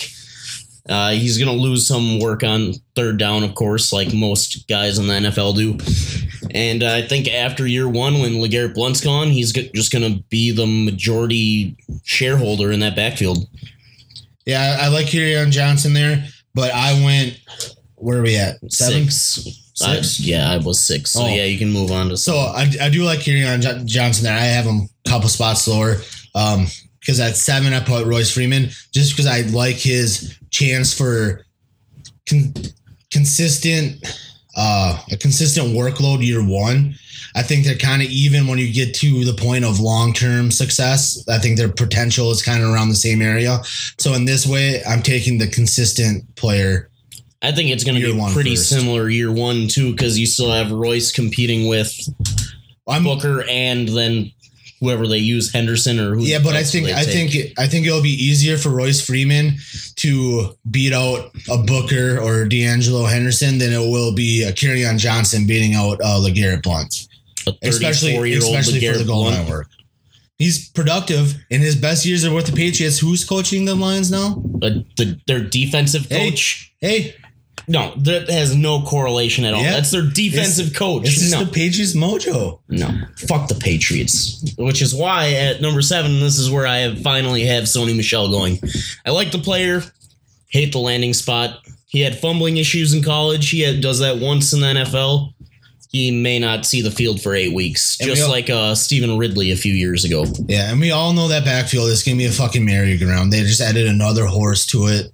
Speaker 2: Uh, he's going to lose some work on third down, of course, like most guys in the NFL do. And I think after year one, when LeGarrette Blunt's gone, he's just going to be the majority shareholder in that backfield.
Speaker 3: yeah, I, I like Kerryon Johnson there, but I went. Where are we at? Seven.
Speaker 2: Six. I-
Speaker 3: Six?
Speaker 2: yeah, I was six. So
Speaker 3: Oh.
Speaker 2: yeah, you can move on to
Speaker 3: So I, I do like Kyrion Jo- Johnson there. I have him a couple spots lower. Um, because at seven I put Royce Freeman just because I like his chance for con- consistent uh a consistent workload year one. I think they're kind of even when you get to the point of long term success. I think their potential is kind of around the same area. So in this way, I'm taking the consistent player.
Speaker 2: I think it's going to be pretty
Speaker 3: first.
Speaker 2: similar year one too, because you still have Royce competing with
Speaker 3: I'm
Speaker 2: Booker and then whoever they use, Henderson or who.
Speaker 3: Yeah, but I think I
Speaker 2: take.
Speaker 3: think I think it'll be easier for Royce Freeman to beat out a Booker or D'Angelo Henderson than it will be a Kerryon Johnson beating out uh, Legarrette Blunt, especially
Speaker 2: 34
Speaker 3: especially for the goal line work. He's productive in his best years are with the Patriots. Who's coaching the Lions now?
Speaker 2: Uh, the, their defensive
Speaker 3: Hey.
Speaker 2: coach.
Speaker 3: Hey,
Speaker 2: No, that has no correlation at all.
Speaker 3: Yeah.
Speaker 2: That's their defensive coach.
Speaker 3: it's just
Speaker 2: no,
Speaker 3: the Patriots mojo.
Speaker 2: no, fuck the Patriots. Which is why at number seven, this is where I have finally have Sony Michel going. I like the player, hate the landing spot. He had fumbling issues in college. He had, does that once in the NFL. He may not see the field for eight weeks,
Speaker 3: And
Speaker 2: just
Speaker 3: all-
Speaker 2: like uh, Stevan Ridley a few years ago.
Speaker 3: Yeah, and we all know that backfield is gonna be a fucking merry-go-round. They just added another horse to it,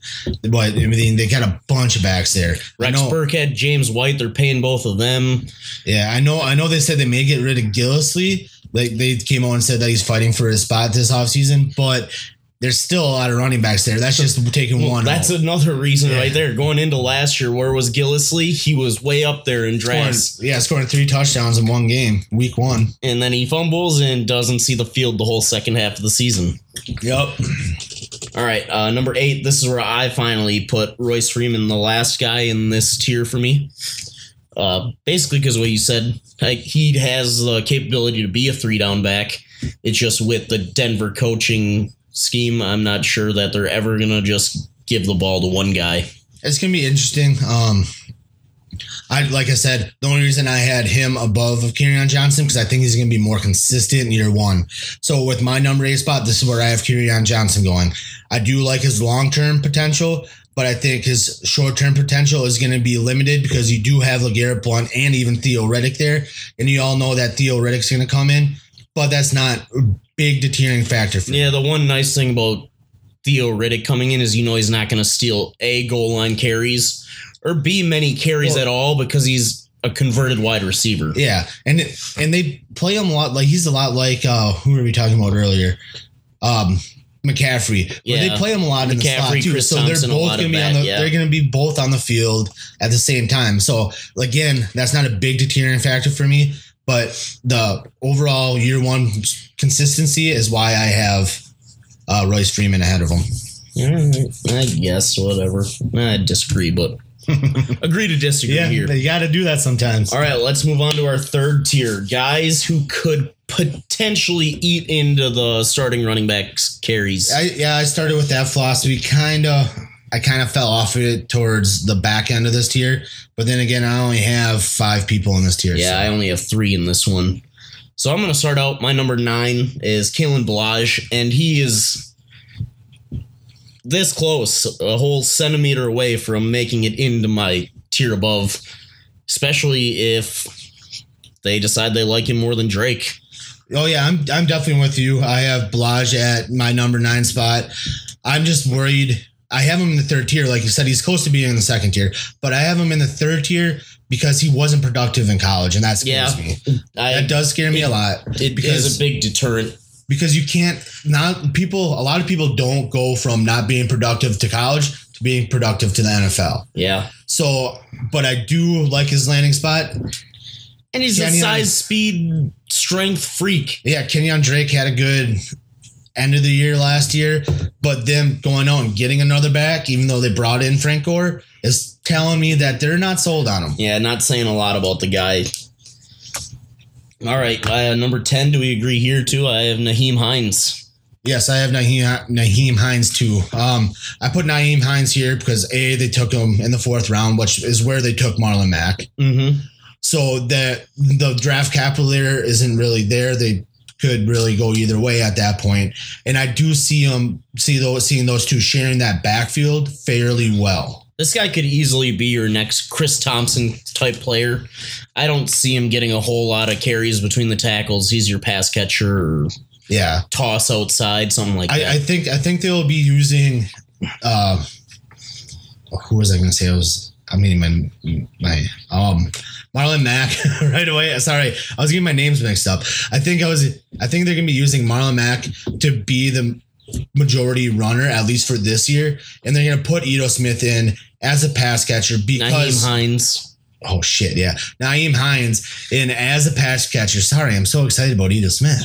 Speaker 3: but I mean they got a bunch of backs there. I
Speaker 2: Rex
Speaker 3: know-
Speaker 2: Burkhead, James White, they're paying both of them.
Speaker 3: Yeah, I know. I know they said they may get rid of Gillislee. Like they came out and said that he's fighting for his spot this offseason, but there's still a lot of running backs there. That's just taking
Speaker 2: Well,
Speaker 3: one.
Speaker 2: that's
Speaker 3: out.
Speaker 2: another reason
Speaker 3: Yeah.
Speaker 2: right there. Going into last year, where was Gillislee? He was way up there in
Speaker 3: Scoring-
Speaker 2: drafts,
Speaker 3: yeah, scoring three touchdowns in one game, week one.
Speaker 2: and then he fumbles and doesn't see the field the whole second half of the season.
Speaker 3: Yep.
Speaker 2: All right, uh, number eight. This is where I finally put Royce Freeman, the last guy in this tier for me. Uh, basically, because what you said, like, he has the capability to be a three down back. It's just with the Denver coaching scheme, I'm not sure that they're ever gonna just give the ball to one guy.
Speaker 3: It's gonna be interesting. Um, I like I said, the only reason I had him above of Kerryon Johnson because I think he's gonna be more consistent in year one. So with my number eight spot, this is where I have Kerryon Johnson going. I do like his long term potential, but I think his short term potential is going to be limited because you do have LeGarrette Blunt and even Theo Riddick there, and you all know that Theo Riddick's going to come in, but that's not big deterring factor for me.
Speaker 2: Yeah, the one nice thing about Theo Riddick coming in is you know he's not going to steal A, goal line carries, or B, many carries
Speaker 3: Well-
Speaker 2: at all because he's a converted wide receiver.
Speaker 3: Yeah, and and they play him a lot. Like he's a lot like uh, who were we talking about earlier? Um, McCaffrey. Where
Speaker 2: Yeah.
Speaker 3: they play him a lot in the slot
Speaker 2: McCaffrey,
Speaker 3: too.
Speaker 2: Chris
Speaker 3: so
Speaker 2: Thompson,
Speaker 3: they're both gonna be on the.
Speaker 2: yeah.
Speaker 3: They're gonna be both on the field at the same time. So again, that's not a big deterrent factor for me. But the overall year one consistency is why I have uh, Royce Freeman ahead of him.
Speaker 2: I guess whatever. I disagree, but agree to disagree here.
Speaker 3: you got to do that sometimes.
Speaker 2: All right, let's move on to our third tier. Guys who could potentially eat into the starting running backs carries.
Speaker 3: I, yeah, I started with that philosophy. Kind of, I kind of fell off of it towards the back end of this tier. But then again, I only have five people in this tier.
Speaker 2: Yeah,
Speaker 3: so-
Speaker 2: I only have three in this one. So I'm going to start out. My number nine is Kalen Ballage, and he is this close, a whole centimeter away from making it into my tier above, especially if they decide they like him more than Drake.
Speaker 3: Oh yeah, I'm I'm definitely with you. I have Ballage at my number nine spot. I'm just worried. I have him in the third tier, like you said. He's close to being in the second tier, but I have him in the third tier because he wasn't productive in college, and that scares
Speaker 2: Yeah.
Speaker 3: me.
Speaker 2: I,
Speaker 3: That does scare me a lot
Speaker 2: it
Speaker 3: because-
Speaker 2: is a big deterrent.
Speaker 3: because you can't not people. A lot of people don't go from not being productive to college to being productive to the NFL.
Speaker 2: Yeah.
Speaker 3: So, but I do like his landing spot.
Speaker 2: And he's a size, speed, strength freak.
Speaker 3: Yeah, Kenyan Drake had a good end of the year last year, but them going on and getting another back, even though they brought in Frank Gore, is telling me that they're not sold on him.
Speaker 2: Yeah, not saying a lot about the guy. All right, uh, number 10, do we agree here too? I have Nyheim Hines.
Speaker 3: Yes, I have Nyheim, Nyheim Hines too. Um, I put Nyheim Hines here because A, they took him in the fourth round, which is where they took Marlon Mack.
Speaker 2: Mm-hmm.
Speaker 3: So that the draft capital there isn't really there. They could really go either way at that point. And I do see them see those seeing those two sharing that backfield fairly well.
Speaker 2: This guy could easily be your next Chris Thompson type player. I don't see him getting a whole lot of carries between the tackles. He's your pass catcher or
Speaker 3: Yeah.
Speaker 2: toss outside, something like that.
Speaker 3: I, I think I think they'll be using uh who was I gonna say? I was I mean my my um Marlon Mack right away. Sorry, I was getting my names mixed up. I think I was I think they're gonna be using Marlon Mack to be the majority runner, at least for this year. And they're gonna put Ito Smith in as a pass catcher because
Speaker 2: Hines.
Speaker 3: oh shit, yeah. Nyheim Hines in as a pass catcher. Sorry, I'm so excited about Ito Smith.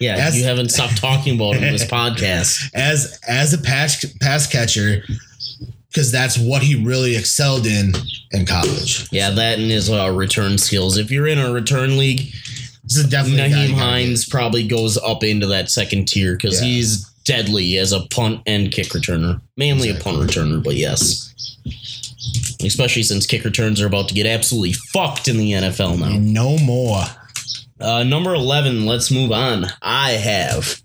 Speaker 2: Yeah,
Speaker 3: As-
Speaker 2: you haven't stopped talking about him in this podcast.
Speaker 3: as as a pass pass catcher because that's what he really excelled in in college.
Speaker 2: Yeah, that and his uh, return skills. If you're in a return league,
Speaker 3: This is definitely Nyheim
Speaker 2: Hines probably goes up into that second tier because
Speaker 3: Yeah.
Speaker 2: he's deadly as a punt and kick returner. Mainly a punt returner, but yes. Especially since kick returns are about to get absolutely fucked in the NFL now.
Speaker 3: No more.
Speaker 2: Uh, number 11, let's move on. I have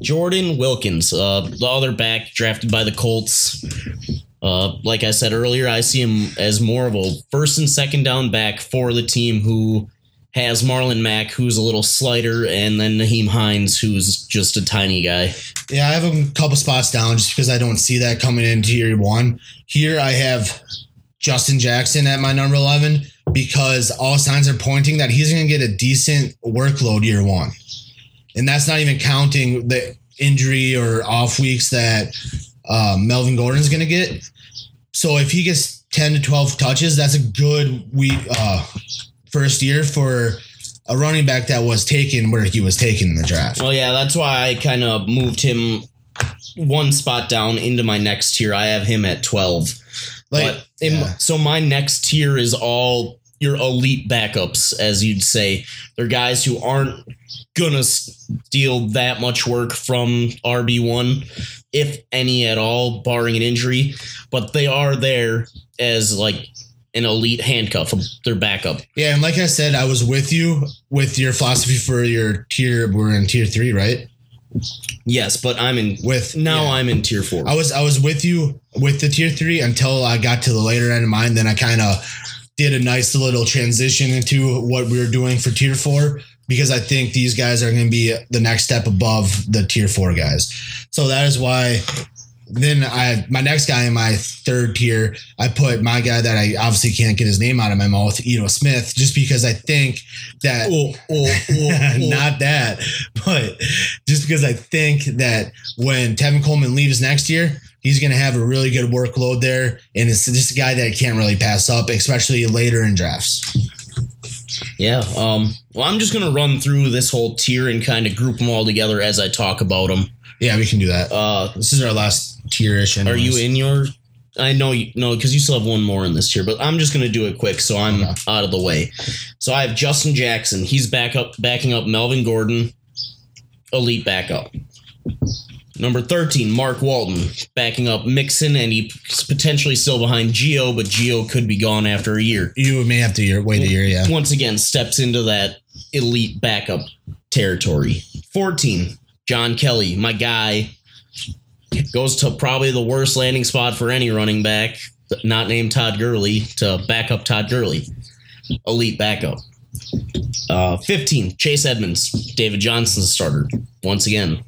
Speaker 2: Jordan Wilkins, uh, the other back drafted by the Colts. Uh, like I said earlier, I see him as more of a first and second down back for the team who has Marlon Mack, who's a little slighter, and then Nyheim Hines, who's just a tiny guy.
Speaker 3: Yeah, I have a couple spots down just because I don't see that coming into year one. Here I have Justin Jackson at my number 11 because all signs are pointing that he's going to get a decent workload year one. And that's not even counting the injury or off weeks that uh, Melvin Gordon's going to get. So if he gets 10 to 12 touches, that's a good week uh, first year for a running back that was taken where he was taken in the draft.
Speaker 2: Well, yeah, that's why I kind of moved him one spot down into my next tier. I have him at 12.
Speaker 3: Like,
Speaker 2: but in,
Speaker 3: yeah.
Speaker 2: so my next tier is all your elite backups, as you'd say. They're guys who aren't gonna steal that much work from RB one, if any at all, barring an injury. But they are there as like an elite handcuff, of their backup.
Speaker 3: Yeah, and like I said, I was with you with your philosophy for your tier. We're in tier three, right?
Speaker 2: Yes, but I'm in.
Speaker 3: With
Speaker 2: Now
Speaker 3: yeah.
Speaker 2: I'm in tier four.
Speaker 3: I was I was with you with the tier three until I got to the later end of mine. Then I kind of did a nice little transition into what we were doing for tier four because I think these guys are going to be the next step above the tier four guys. So that is why then I my next guy in my third tier, I put my guy that I obviously can't get his name out of my mouth, Eno Smith, just because I think that
Speaker 2: Oh, oh, oh, oh.
Speaker 3: not that, but just because I think that when Tevin Coleman leaves next year, he's going to have a really good workload there, and it's just a guy that I can't really pass up, especially later in drafts.
Speaker 2: Yeah. Um. Well, I'm just gonna run through this whole tier and kind of group them all together as I talk about them.
Speaker 3: Yeah, we can do that.
Speaker 2: Uh,
Speaker 3: This is our last tier-ish.
Speaker 2: are you in your? I know you no because you still have one more in this tier, but I'm just gonna do it quick so I'm
Speaker 3: Okay.
Speaker 2: out of the way. So I have Justin Jackson. He's back up, backing up Melvin Gordon, elite backup. Number 13, Mark Walton, backing up Mixon, and he's potentially still behind Gio, but Gio could be gone after a year.
Speaker 3: You may have to year, wait a year, yeah.
Speaker 2: once again steps into that elite backup territory. 14, John Kelly, my guy, goes to probably the worst landing spot for any running back, not named Todd Gurley, to back up Todd Gurley. Elite backup. Uh, 15, Chase Edmonds, David Johnson's starter, once again.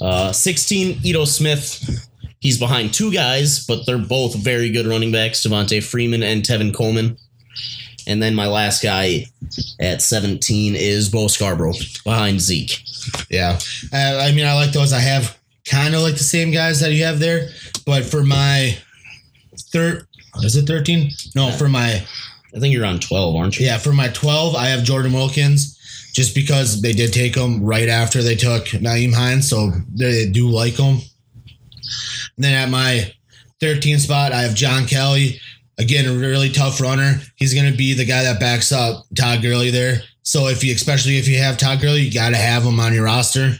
Speaker 2: Uh, 16, Ito Smith. He's behind two guys, but they're both very good running backs, Devonta Freeman and Tevin Coleman. And then my last guy at 17 is Bo Scarborough behind Zeke.
Speaker 3: Yeah. Uh, I mean, I like those. I have kind of like the same guys that you have there, but for my third, is it 13? No, for my,
Speaker 2: I think you're on 12, aren't you?
Speaker 3: yeah, for my 12, I have Jordan Wilkins just because they did take him right after they took Nyheim Hines. So they do like him. then at my 13 spot, I have John Kelly. Again, a really tough runner. He's going to be the guy that backs up Todd Gurley there. So if you, especially if you have Todd Gurley, you got to have him on your roster.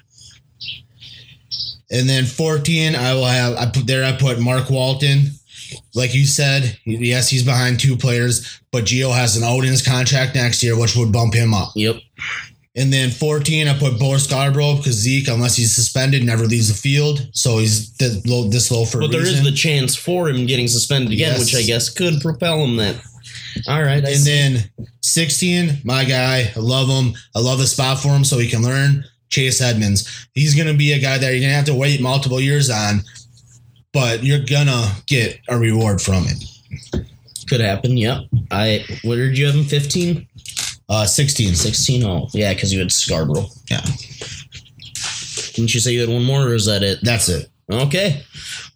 Speaker 3: And then 14, I will have I put there I put Mark Walton. Like you said, yes, he's behind two players, but Gio has an out in his contract next year, which would bump him up.
Speaker 2: Yep.
Speaker 3: And then 14, I put Bo Scarborough because Zeke, unless he's suspended, never leaves the field. So he's this low, this low for
Speaker 2: But there is
Speaker 3: reason.
Speaker 2: the chance for him getting suspended again,
Speaker 3: Yes.
Speaker 2: which I guess could propel him then. All right. I
Speaker 3: and
Speaker 2: see.
Speaker 3: then 16, my guy, I love him. I love the spot for him so he can learn. Chase Edmonds. He's going to be a guy that you're going to have to wait multiple years on, but you're to get a reward from it.
Speaker 2: could happen. Yep. I, what did you have him? 15?
Speaker 3: Uh, 16.
Speaker 2: 16? Oh, yeah, because you had Scarborough.
Speaker 3: Yeah,
Speaker 2: Didn't you say you had one more, or is that it?
Speaker 3: that's it.
Speaker 2: Okay.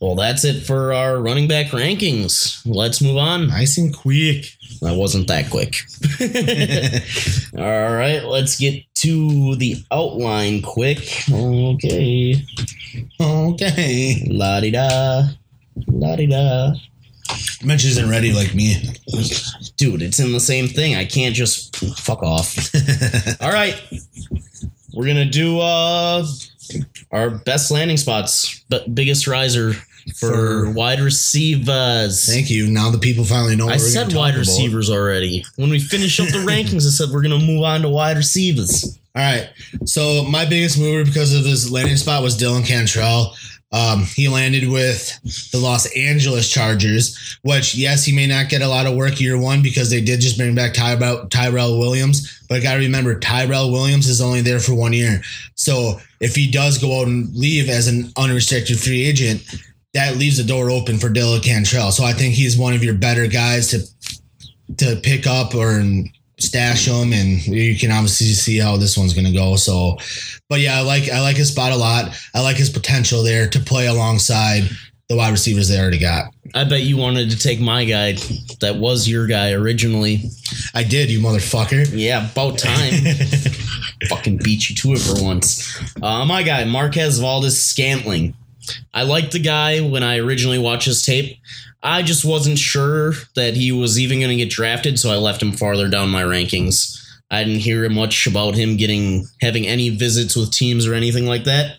Speaker 2: Well, that's it for our running back rankings. Let's move on.
Speaker 3: Nice and quick.
Speaker 2: That wasn't that quick. All right, let's get to the outline quick. Okay.
Speaker 3: Okay.
Speaker 2: La di da. La di da.
Speaker 3: Mitch isn't ready like me.
Speaker 2: Dude, it's in the same thing. I can't just fuck off. All right. We're going to do uh our best landing spots, but biggest riser for,
Speaker 3: For-
Speaker 2: wide receivers.
Speaker 3: Thank you. Now the people finally know. What
Speaker 2: I said
Speaker 3: gonna
Speaker 2: wide
Speaker 3: about.
Speaker 2: receivers already. When we finish up the rankings, I said we're going to move on to wide receivers.
Speaker 3: All right. So my biggest mover because of his landing spot was Dylan Cantrell. Um, he landed with the Los Angeles Chargers, which yes, he may not get a lot of work year one because they did just bring back Tyrell, Tyrell Williams. But I got to remember, Tyrell Williams is only there for one year. So if he does go out and leave as an unrestricted free agent, that leaves the door open for Dylan Cantrell. So I think he's one of your better guys to to pick up or stash him, and you can obviously see how this one's going to go. So, but yeah, I like I like his spot a lot. I like his potential there to play alongside the wide receivers they already got.
Speaker 2: I bet you wanted to take my guy that was your guy originally.
Speaker 3: I did, you motherfucker.
Speaker 2: Yeah, about time. Fucking beat you to it for once. Uh, my guy, Marquez Valdes-Scantling. I liked the guy when I originally watched his tape. I just wasn't sure that he was even going to get drafted, so I left him farther down my rankings. I didn't hear much about him getting having any visits with teams or anything like that.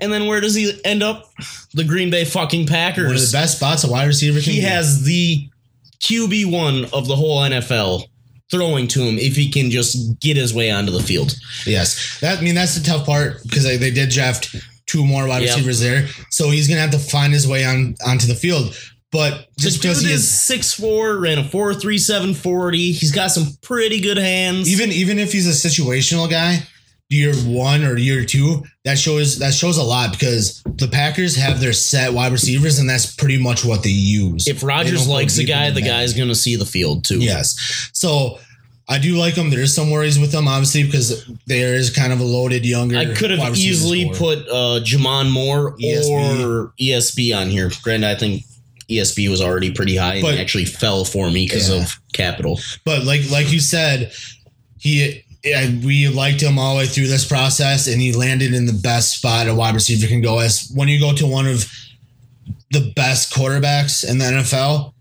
Speaker 2: And then where does he end up? The Green Bay fucking Packers.
Speaker 3: One of the best spots a wide receiver
Speaker 2: he has the QB one of the whole NFL throwing to him if he can just get his way onto the field.
Speaker 3: Yes, that I mean that's the tough part because they, they did draft two more wide
Speaker 2: Yep.
Speaker 3: receivers there, so he's gonna have to find his way on onto the field. But just because
Speaker 2: dude
Speaker 3: he
Speaker 2: is six four, ran a four three seven forty. He's got some pretty good hands.
Speaker 3: even even if he's a situational guy, year one or year two, that shows that shows a lot because the Packers have their set wide receivers, and that's pretty much what they use.
Speaker 2: If
Speaker 3: Rodgers
Speaker 2: likes a
Speaker 3: deep
Speaker 2: guy, the guy's going to see the field too.
Speaker 3: Yes. So I do like them. There's some worries with them, obviously, because there is kind of a loaded younger.
Speaker 2: I could have easily put uh, J'Mon Moore
Speaker 3: ESB.
Speaker 2: or ESB on here. Granted, I think ESB was already pretty high and
Speaker 3: But-
Speaker 2: actually fell for me because
Speaker 3: Yeah.
Speaker 2: of capital.
Speaker 3: But like like you said, he we liked him all the way through this process, and he landed in the best spot a wide receiver can go. As when you go to one of the best quarterbacks in the NFL,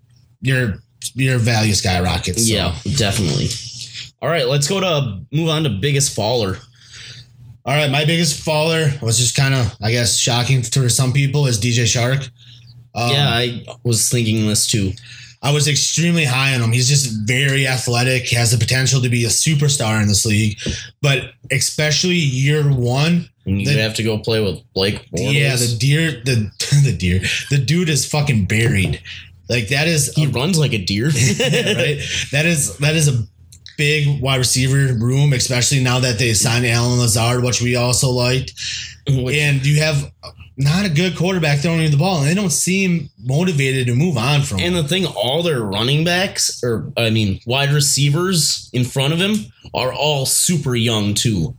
Speaker 3: your your value skyrockets. So.
Speaker 2: Yeah, definitely. All right, let's go to move on to biggest faller.
Speaker 3: All right, my biggest faller was just kind of, I guess, shocking to some people is DJ Chark. Um,
Speaker 2: yeah, I was thinking this too.
Speaker 3: I was extremely high on him. He's just very athletic, has the potential to be a superstar in this league, but especially year one,
Speaker 2: you
Speaker 3: The-
Speaker 2: have to go play with Blake Bortles.
Speaker 3: yeah, the deer, the the deer, the dude is fucking buried. Like that is
Speaker 2: he runs like a deer.
Speaker 3: right. That is that is a big wide receiver room, especially now that they signed Allen Lazard, which we also liked.
Speaker 2: Which-
Speaker 3: and you have not a good quarterback throwing you the ball, and they don't seem motivated to move on from.
Speaker 2: And
Speaker 3: him.
Speaker 2: the thing, all their running backs, or I mean, wide receivers in front of him are all super young too.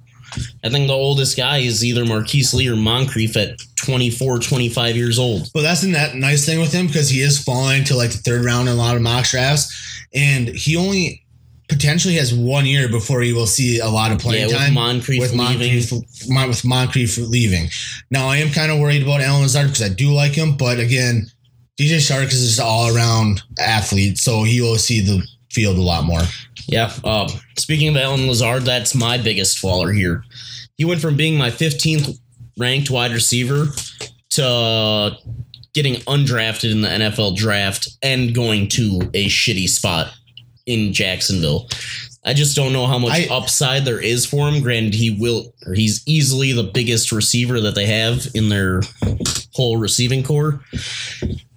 Speaker 2: I think the oldest guy is either Marquise Lee or Moncrief at 24, 25 years old.
Speaker 3: But that's in that nice thing with him because he is falling to like the third round in a lot of mock drafts, and he only potentially has one year before he will see a lot of
Speaker 2: Yeah,
Speaker 3: playing
Speaker 2: with
Speaker 3: time.
Speaker 2: Moncrief
Speaker 3: with. Moncrief, Mon- with Moncrief leaving. Now I am kind of worried about Allen Lazard because I do like him, but again, DJ Chark is just all around athlete, so he will see the field a lot more.
Speaker 2: Yeah. Um, speaking of Allen Lazard, that's my biggest faller here. He went from being my 15th ranked wide receiver to getting undrafted in the NFL draft and going to a shitty spot in Jacksonville. I just don't know how much
Speaker 3: I-
Speaker 2: upside there is for him. Granted, he will, or he's easily the biggest receiver that they have in their whole receiving core.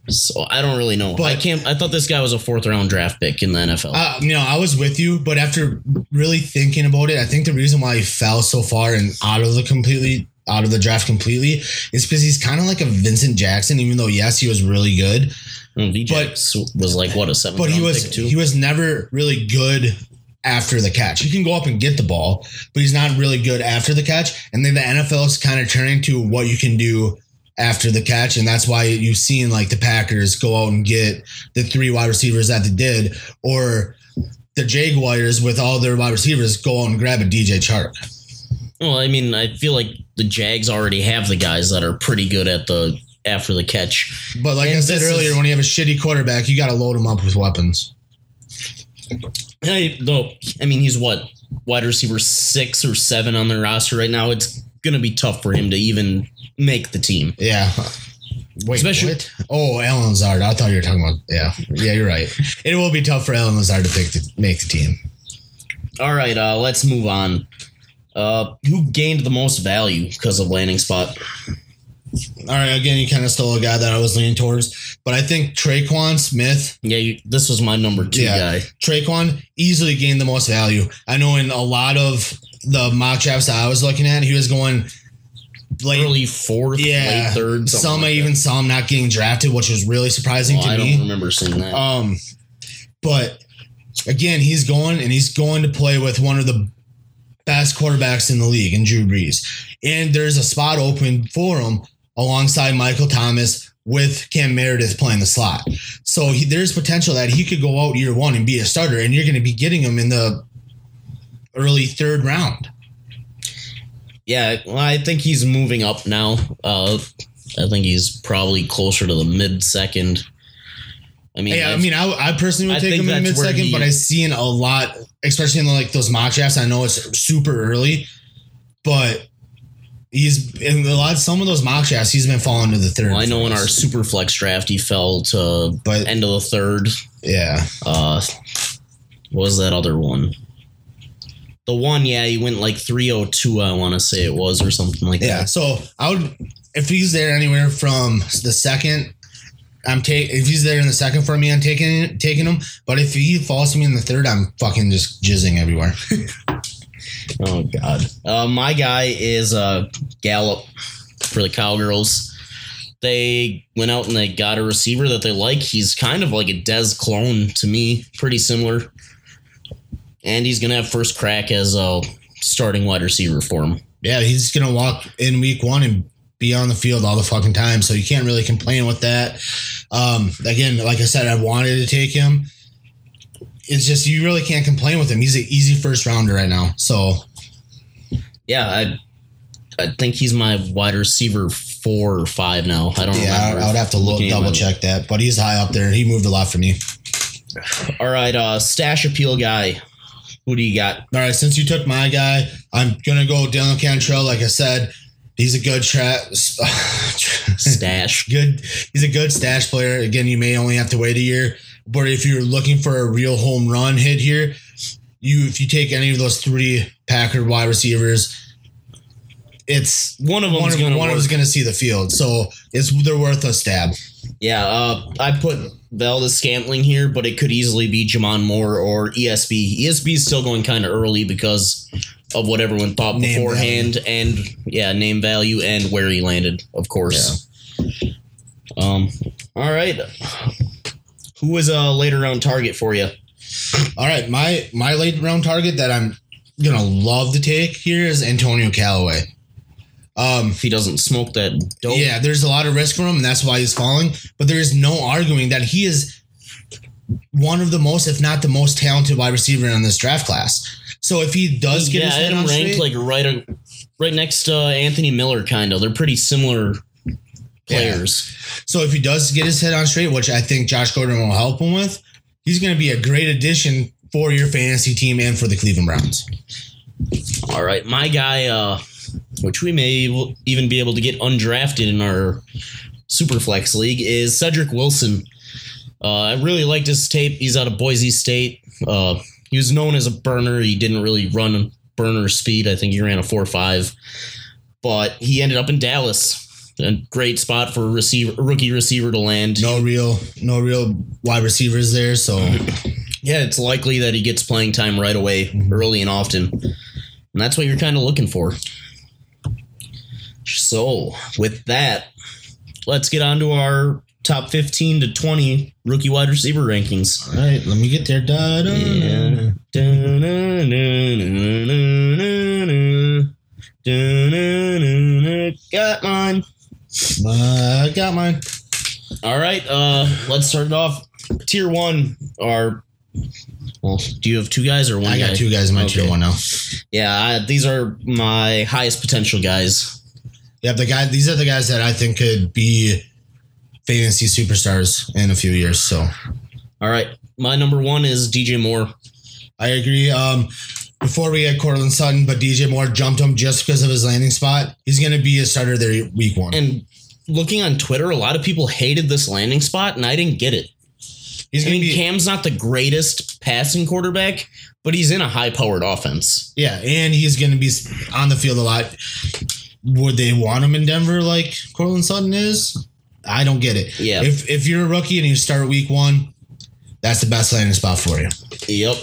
Speaker 2: So I don't really know.
Speaker 3: But-
Speaker 2: I can't. I thought this guy was a fourth round draft pick in the NFL.
Speaker 3: Uh, you know, I was with you, but after really thinking about it, I think the reason why he fell so far and out of the completely out of the draft completely is because he's kind of like a Vincent Jackson, even though yes, he was really good,
Speaker 2: Mm, VJ
Speaker 3: But-
Speaker 2: was like what a seven.
Speaker 3: but he was
Speaker 2: pick too.
Speaker 3: he was never really good after the catch. He can go up and get the ball, but he's not really good after the catch. And then the NFL is kind of turning to what you can do after the catch, and that's why you've seen like the Packers go out and get the three wide receivers that they did, or the Jaguars with all their wide receivers go out and grab a DJ Chark.
Speaker 2: well, I mean, I feel like the Jags already have the guys that are pretty good at the after the catch.
Speaker 3: But like
Speaker 2: And
Speaker 3: I said earlier,
Speaker 2: is-
Speaker 3: when you have a shitty quarterback, you got to load him up with weapons.
Speaker 2: Hey, though, I mean, he's what wide receiver six or seven on their roster right now. It's gonna be tough for him to even make the team.
Speaker 3: Yeah. Wait,
Speaker 2: Especially-
Speaker 3: what? Oh, Allen Lazard. I thought you were talking about. Yeah, yeah, you're right. It will be tough for Allen Lazard to pick the, make the team.
Speaker 2: All right, uh, let's move on. Uh, who gained the most value because of landing spot?
Speaker 3: All right, again, you kind of stole a guy that I was leaning towards, but I think Tre'Quan Smith,
Speaker 2: Yeah, you, this was my number two
Speaker 3: Yeah.
Speaker 2: guy.
Speaker 3: Tre'Quan easily gained the most value. I know in a lot of the mock drafts that I was looking at, he was going late.
Speaker 2: Early fourth,
Speaker 3: yeah,
Speaker 2: late third.
Speaker 3: Some
Speaker 2: like
Speaker 3: I
Speaker 2: that.
Speaker 3: even saw him not getting drafted, which was really surprising
Speaker 2: Well,
Speaker 3: to
Speaker 2: I
Speaker 3: me.
Speaker 2: I don't remember seeing that.
Speaker 3: Um, but again, he's going and he's going to play with one of the best quarterbacks in the league, in Drew Brees. And there's a spot open for him alongside Michael Thomas with Cam Meredith playing the slot. So he, there's potential that he could go out year one and be a starter, and you're going to be getting him in the early third round.
Speaker 2: Yeah, well, I think he's moving up now. Uh, I think he's probably closer to the mid second. I mean,
Speaker 3: Hey, I mean, I, I personally would
Speaker 2: I
Speaker 3: take him in mid second, but I've seen a lot, especially in like those mock drafts. I know it's super early, but he's in a lot. Some of those mock drafts, he's been falling to the third.
Speaker 2: well, I know in our super flex draft he fell to
Speaker 3: But-
Speaker 2: end of the third.
Speaker 3: yeah,
Speaker 2: Uh, what was that other one? The one, yeah, he went like three oh two. I want to say it was or something like
Speaker 3: yeah.
Speaker 2: that.
Speaker 3: So I would, if he's there anywhere from the second, I'm taking. If he's there in the second for me, I'm taking taking him. But if he falls to me in the third, I'm fucking just jizzing everywhere.
Speaker 2: Oh God. Uh, my guy is uh, Gallup for the Cowgirls. They went out and they got a receiver that they like. He's kind of like a Dez clone to me, pretty similar. And he's gonna have first crack as a starting wide receiver for him.
Speaker 3: Yeah, he's gonna walk in week one and be on the field all the fucking time. So you can't really complain with that. Um, again, like I said, I wanted to take him. It's just you really can't complain with him. He's an easy first rounder right now. So
Speaker 2: Yeah, I I think he's my wide receiver four or five now. I don't
Speaker 3: yeah, I, would have to look double check that, but he's high up there. He moved a lot for me.
Speaker 2: All right, uh, stash appeal guy. Who do you got?
Speaker 3: All right, since you took my guy, I'm gonna go Dylan Cantrell. Like I said, he's a good trap.
Speaker 2: Stash.
Speaker 3: good. He's a good stash player. Again, you may only have to wait a year, but if you're looking for a real home run hit here, you if you take any of those three Packard wide receivers, it's
Speaker 2: One of
Speaker 3: one
Speaker 2: them's
Speaker 3: of,
Speaker 2: gonna
Speaker 3: one of
Speaker 2: work.
Speaker 3: them's going to see the field. So it's they're worth a stab.
Speaker 2: Yeah, uh, I put Valdes-Scantling here, but it could easily be J'Mon Moore or ESB. ESB is still going kind of early because of what everyone thought
Speaker 3: Name
Speaker 2: beforehand, and yeah, name value and where he landed, of course. Um, all right. Who was a later round target for you?
Speaker 3: All right, my my late round target that I'm gonna love to take here is Antonio Callaway. Um,
Speaker 2: If he doesn't smoke that dope,
Speaker 3: Yeah, there's a lot of risk for him, and that's why he's falling. But there is no arguing that he is one of the most, if not the most talented wide receiver in this draft class. So if he does get
Speaker 2: yeah,
Speaker 3: his head
Speaker 2: had him
Speaker 3: on
Speaker 2: ranked
Speaker 3: straight,
Speaker 2: like right, right next to Anthony Miller. Kind of, they're pretty similar players.
Speaker 3: so if he does get his head on straight, which I think Josh Gordon will help him with, he's going to be a great addition for your fantasy team and for the Cleveland Browns.
Speaker 2: All right, my guy, uh, which we may even be able to get undrafted in our Superflex league, is Cedric Wilson. Uh, I really liked his tape. He's out of Boise State. Uh, he was known as a burner. He didn't really run burner speed. I think he ran a four five, but he ended up in Dallas. A great spot for a receiver, rookie receiver to land.
Speaker 3: No real, no real wide receivers there. So
Speaker 2: Yeah, it's likely that he gets playing time right away, early and often. And that's what you're kind of looking for. So, with that, let's get on to our top 15 to 20 rookie wide receiver rankings.
Speaker 3: all right, let me get there. Da, da,
Speaker 2: Yeah. Got mine.
Speaker 3: I got mine.
Speaker 2: All right, uh, let's start it off. Tier one are. Well, do you have two guys or one?
Speaker 3: I got
Speaker 2: guy?
Speaker 3: two guys in my tier one now.
Speaker 2: Yeah, I, these are my highest potential guys.
Speaker 3: Yeah, the guy. These are the guys that I think could be fantasy superstars in a few years. So
Speaker 2: All right, my number one is DJ Moore.
Speaker 3: I agree. Um, before we had Courtland Sutton, but DJ Moore jumped him just because of his landing spot. He's going to be a starter there week one.
Speaker 2: And looking on Twitter, a lot of people hated this landing spot, and I didn't get it.
Speaker 3: He's
Speaker 2: I mean,
Speaker 3: be
Speaker 2: Cam's not the greatest passing quarterback, but he's in a high-powered offense.
Speaker 3: yeah, and he's going to be on the field a lot. Would they want him in Denver like Courtland Sutton is? I don't get it.
Speaker 2: Yeah.
Speaker 3: If if you're a rookie and you start week one, that's the best landing spot for you.
Speaker 2: Yep.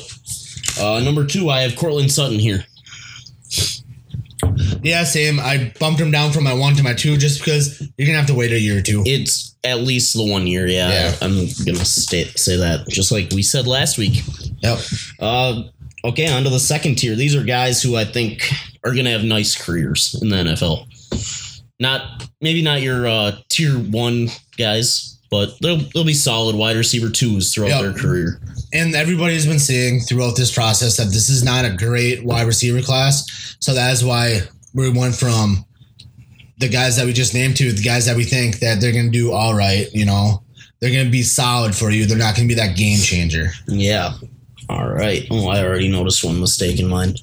Speaker 2: Uh, number two, I have Courtland Sutton here.
Speaker 3: Yeah, same. I bumped him down from my one to my two just because you're gonna have to wait a year or two.
Speaker 2: It's at least the one year. Yeah,
Speaker 3: Yeah.
Speaker 2: I'm gonna stay, say that, just like we said last week.
Speaker 3: Yep.
Speaker 2: Uh, okay, on to the second tier. These are guys who I think are going to have nice careers in the NFL. Not maybe not your uh, tier one guys, but they'll they'll be solid wide receiver twos throughout
Speaker 3: Yep.
Speaker 2: their career.
Speaker 3: And everybody's been seeing throughout this process that this is not a great wide receiver class. So that is why we went from the guys that we just named to the guys that we think that they're going to do all right. You know, they're going to be solid for you. They're not going to be that game changer.
Speaker 2: Yeah. All right. Oh, I already noticed one mistake in mine.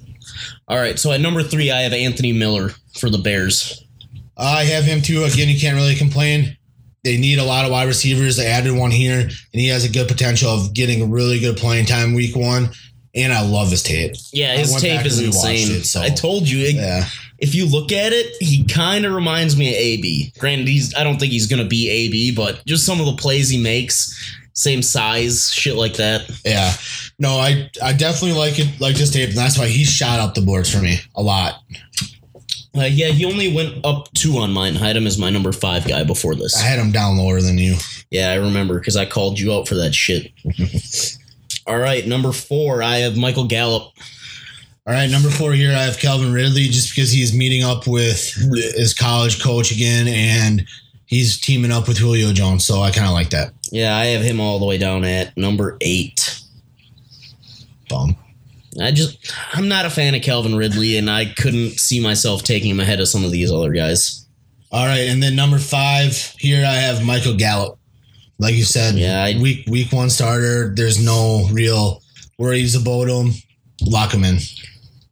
Speaker 2: All right. So at number three, I have Anthony Miller for the Bears.
Speaker 3: I have him too. Again, you can't really complain. They need a lot of wide receivers. They added one here, and he has a good potential of getting really good playing time week one. And I love his tape.
Speaker 2: Yeah, his tape is insane.
Speaker 3: it, so-
Speaker 2: I told you. it-
Speaker 3: Yeah.
Speaker 2: if you look at it, he kind of reminds me of AB. Granted, he's I don't think he's gonna be AB, but just some of the plays he makes same size, shit like that.
Speaker 3: Yeah. No, I I definitely like it like this tape, and that's why he shot up the boards for me a lot.
Speaker 2: Uh, yeah, he only went up two on mine. I had him as my number five guy before this.
Speaker 3: I had him down lower than you.
Speaker 2: Yeah, I remember because I called you out for that shit. All right, number four, I have Michael Gallup.
Speaker 3: All right, number four here, I have Calvin Ridley just because he's meeting up with his college coach again and he's teaming up with Julio Jones. So I kind of like that.
Speaker 2: Yeah, I have him all the way down at number eight.
Speaker 3: Bum.
Speaker 2: I just, I'm not a fan of Calvin Ridley, and I couldn't see myself taking him ahead of some of these other guys.
Speaker 3: All right, and then number five here, I have Michael Gallup. Like you said,
Speaker 2: Yeah, I-
Speaker 3: week week one starter. There's no real worries about him. Lock him in.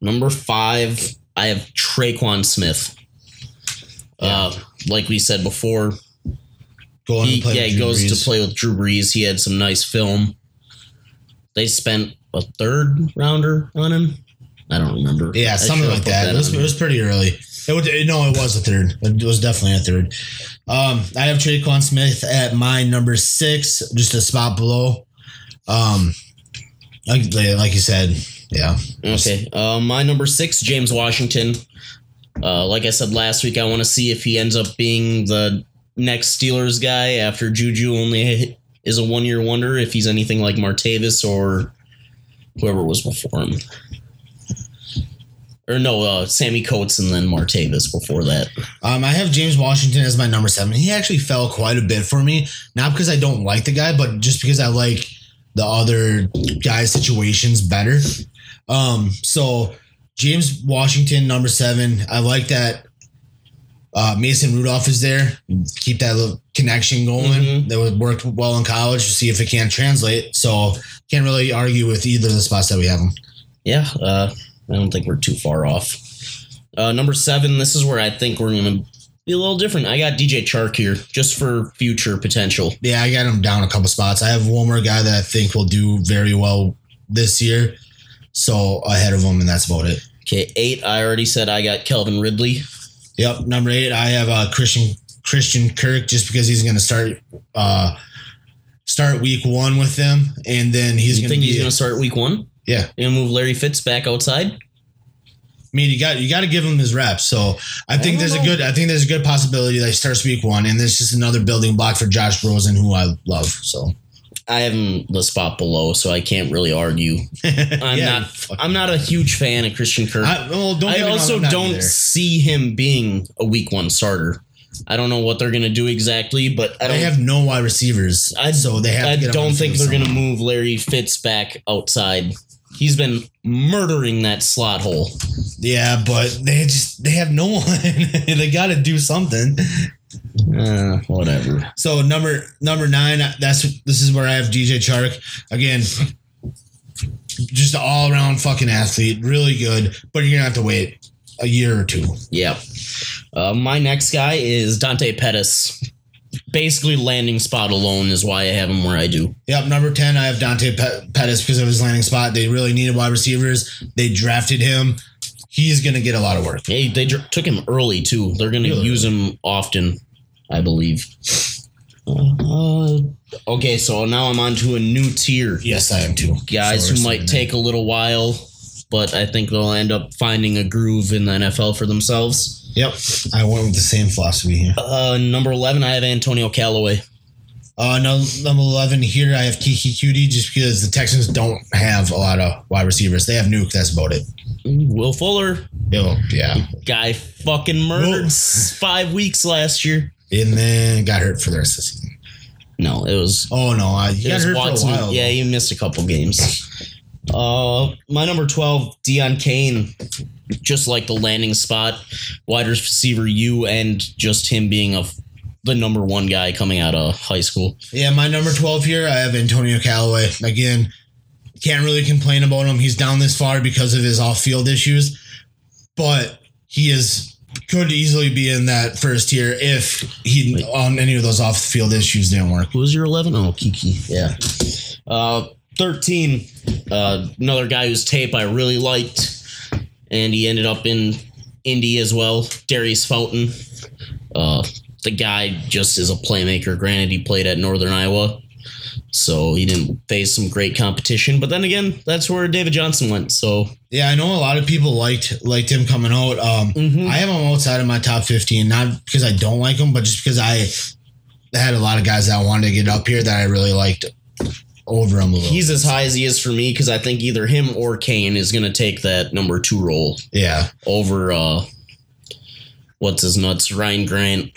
Speaker 2: Number five, I have Tre'Quan Smith. Uh, like we said before,
Speaker 3: Going
Speaker 2: he,
Speaker 3: to play
Speaker 2: yeah,
Speaker 3: with
Speaker 2: he goes
Speaker 3: Brees.
Speaker 2: to play with Drew Brees. He had some nice film. They spent a third rounder on him. I don't remember.
Speaker 3: Yeah, something like
Speaker 2: put
Speaker 3: that. It was, it was pretty early. It would, no, it was a third. It was definitely a third. Um, I have Tre'Quan Smith at my number six, just a spot below. Um, like, like you said, yeah.
Speaker 2: Okay. Uh, my number six, James Washington. Uh, like I said last week, I want to see if he ends up being the next Steelers guy after Juju only is a one year wonder, if he's anything like Martavis or whoever was before him. Or no, uh, Sammy Coates and then Martavis before that.
Speaker 3: Um, I have James Washington as my number seven. He actually fell quite a bit for me, not because I don't like the guy, but just because I like the other guys' situations better. Um, so James Washington, number seven. I like that. Uh, Mason Rudolph is there. Keep that little connection going.
Speaker 2: Mhm.
Speaker 3: That would work well in college. See if it can translate. So can't really argue with either of the spots that we have him.
Speaker 2: Yeah, uh, I don't think we're too far off. Uh, number seven, this is where I think we're going to be a little different. I got DJ Chark here just for future potential.
Speaker 3: Yeah, I got him down a couple spots. I have one more guy that I think will do very well this year. So ahead of him, and that's about it.
Speaker 2: Okay, eight. I already said I got Calvin Ridley.
Speaker 3: Yep, number eight, I have uh, Christian Christian Kirk just because he's going to start uh, start week one with them, and then he's going to
Speaker 2: think he's going to start week one?
Speaker 3: yeah.
Speaker 2: And move Larry Fitz back outside?
Speaker 3: I mean, you got you got to give him his reps. So I think
Speaker 2: don't
Speaker 3: there's a good I think there's a good possibility that he starts week one, and there's just another building block for Josh Rosen, who I love. So
Speaker 2: I have him the spot below, so I can't really argue. I'm
Speaker 3: Yeah,
Speaker 2: not. I'm not a huge fan of Christian Kirk. I,
Speaker 3: I, well, don't get me wrong,
Speaker 2: also don't
Speaker 3: either.
Speaker 2: see him being a week one starter. I don't know what they're going to do exactly, but I don't.
Speaker 3: They have no wide receivers,
Speaker 2: I-
Speaker 3: so they have.
Speaker 2: I
Speaker 3: to get
Speaker 2: don't think they're going to move Larry Fitz back outside. He's been murdering that slot hole.
Speaker 3: Yeah, but they just they have no one. they got to do something.
Speaker 2: Uh, whatever.
Speaker 3: So number number nine, that's this is where I have DJ Chark again. Just an all around fucking athlete, really good. But you're gonna have to wait a year or two.
Speaker 2: Yeah. Uh, my next guy is Dante Pettis. Basically, landing spot alone is why I have him where I do.
Speaker 3: Yep, number ten, I have Dante Pe- Pettis because of his landing spot. They really needed wide receivers. They drafted him. He's gonna get a lot of work.
Speaker 2: Hey, they dr- took him early too. They're going to
Speaker 3: Really?
Speaker 2: use him often, I believe. Uh, okay, so now I'm on to a new tier.
Speaker 3: Yes, I am too.
Speaker 2: Guys
Speaker 3: So
Speaker 2: who might take a little while, but I think they'll end up finding a groove in the NFL for themselves.
Speaker 3: Yep, I went with the same philosophy here.
Speaker 2: Uh, number 11, I have Antonio Callaway.
Speaker 3: Uh, no, number eleven here, I have Keke Coutee just because the Texans don't have a lot of wide receivers. They have Nuke. That's about it.
Speaker 2: Will Fuller,
Speaker 3: yeah,
Speaker 2: guy fucking murdered s- five weeks last year.
Speaker 3: And then got hurt for the rest of the season.
Speaker 2: No, it was
Speaker 3: Oh no, I
Speaker 2: It
Speaker 3: got
Speaker 2: was
Speaker 3: hurt
Speaker 2: Watson.
Speaker 3: for a while.
Speaker 2: Yeah, he missed a couple games. Uh, my number twelve, Deon Cain, just like the landing spot, wide receiver you, and just him being a the number one guy coming out of high school.
Speaker 3: yeah. My number twelve here, I have Antonio Callaway. Again, can't really complain about him. He's down this far because of his off-field issues, but he is could easily be in that first tier if he on any of those off-field issues didn't work.
Speaker 2: Who was your eleven? Oh, Keke. Yeah. Uh, thirteen. Uh, another guy whose tape I really liked, and he ended up in Indy as well. Daurice Fountain. Uh, the guy just is a playmaker. Granted, he played at Northern Iowa, So he didn't face some great competition. But then again, that's where David Johnson went. So
Speaker 3: Yeah, I know a lot of people liked liked him coming out. Um,
Speaker 2: Mhm.
Speaker 3: I have him outside of my top fifteen, not because I don't like him, but just because I had a lot of guys that I wanted to get up here that I really liked over him a little.
Speaker 2: he's as high as he is for me because I think either him or Cain is going to take that number two role
Speaker 3: yeah.
Speaker 2: over uh, what's his nuts Ryan Grant.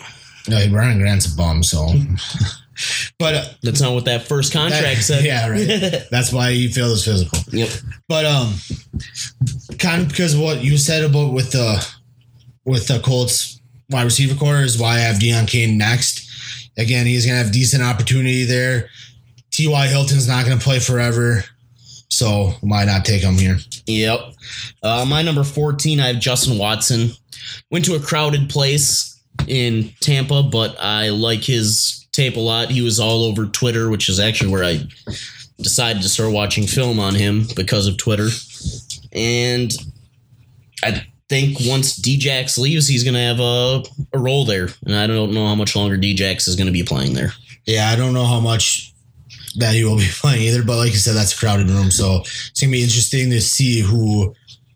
Speaker 3: No, Ryan Grant's a bum, so. but uh,
Speaker 2: That's not what that first contract
Speaker 3: that-
Speaker 2: said.
Speaker 3: yeah, right. That's why you feel this physical.
Speaker 2: Yep.
Speaker 3: But um, kind of because what you said about with the with the Colts wide receiver core is why I have Deon Cain next. Again, he's gonna have decent opportunity there. T.Y. Hilton's not gonna play forever, so why not take him here?
Speaker 2: Yep. Uh, my number 14, I have Justin Watson. Went to a crowded place in Tampa, but I like his tape a lot. He was all over Twitter, which is actually where I decided to start watching film on him because of Twitter. And I think once Djax leaves, he's going to have a, a role there. And I don't know how much longer Djax is going to be playing there.
Speaker 3: Yeah, I don't know how much that he will be playing either, but like you said, that's a crowded room, so it's gonna be interesting to see who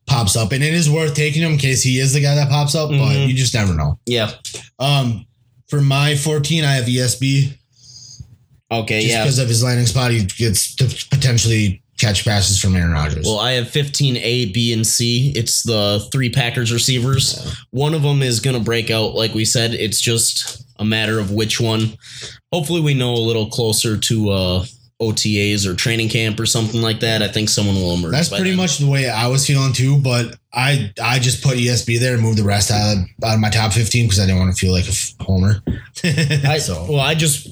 Speaker 3: pops up, and it is worth taking him in case he is the guy that pops up, but
Speaker 2: Mhm.
Speaker 3: you just never know.
Speaker 2: Yeah.
Speaker 3: Um, for my 14, I have ESB.
Speaker 2: Okay.
Speaker 3: Just
Speaker 2: yeah.
Speaker 3: because of his landing spot, he gets to potentially catch passes from Aaron Rodgers.
Speaker 2: Well, I have 15 A, B, and C. It's the three Packers receivers. One of them is going to break out, like we said. It's just a matter of which one. Hopefully, we know a little closer to uh, OTAs or training camp or something like that. I think someone will emerge.
Speaker 3: That's pretty
Speaker 2: then.
Speaker 3: much the way I was feeling too, but I I just put ESB there and moved the rest out of, out of my top 15 because I didn't want to feel like a f- homer.
Speaker 2: I,
Speaker 3: so
Speaker 2: Well, I just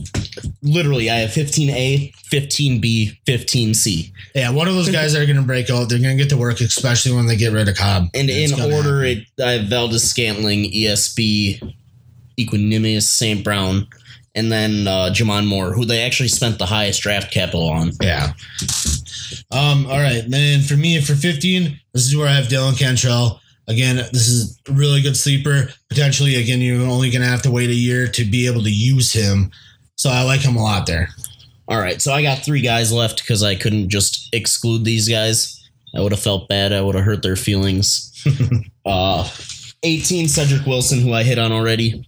Speaker 2: literally I have 15A, 15B, 15C.
Speaker 3: yeah, one of those guys are going to break out. They're going to get to work, especially when they get rid of Cobb.
Speaker 2: And
Speaker 3: It's
Speaker 2: in order,
Speaker 3: happen.
Speaker 2: it I have Valdes-Scantling, ESB, Equanimeous, St. Brown, and then uh, J'Mon Moore, who they actually spent the highest draft capital on.
Speaker 3: Yeah. Um. All right. Then for me, for 15, this is where I have Dylan Cantrell. Again, this is a really good sleeper. Potentially, again, you're only going to have to wait a year to be able to use him. So I like him a lot there.
Speaker 2: All right, so I got three guys left because I couldn't just exclude these guys. I would have felt bad. I would have hurt their feelings. uh, 18, Cedric Wilson, who I hit on already.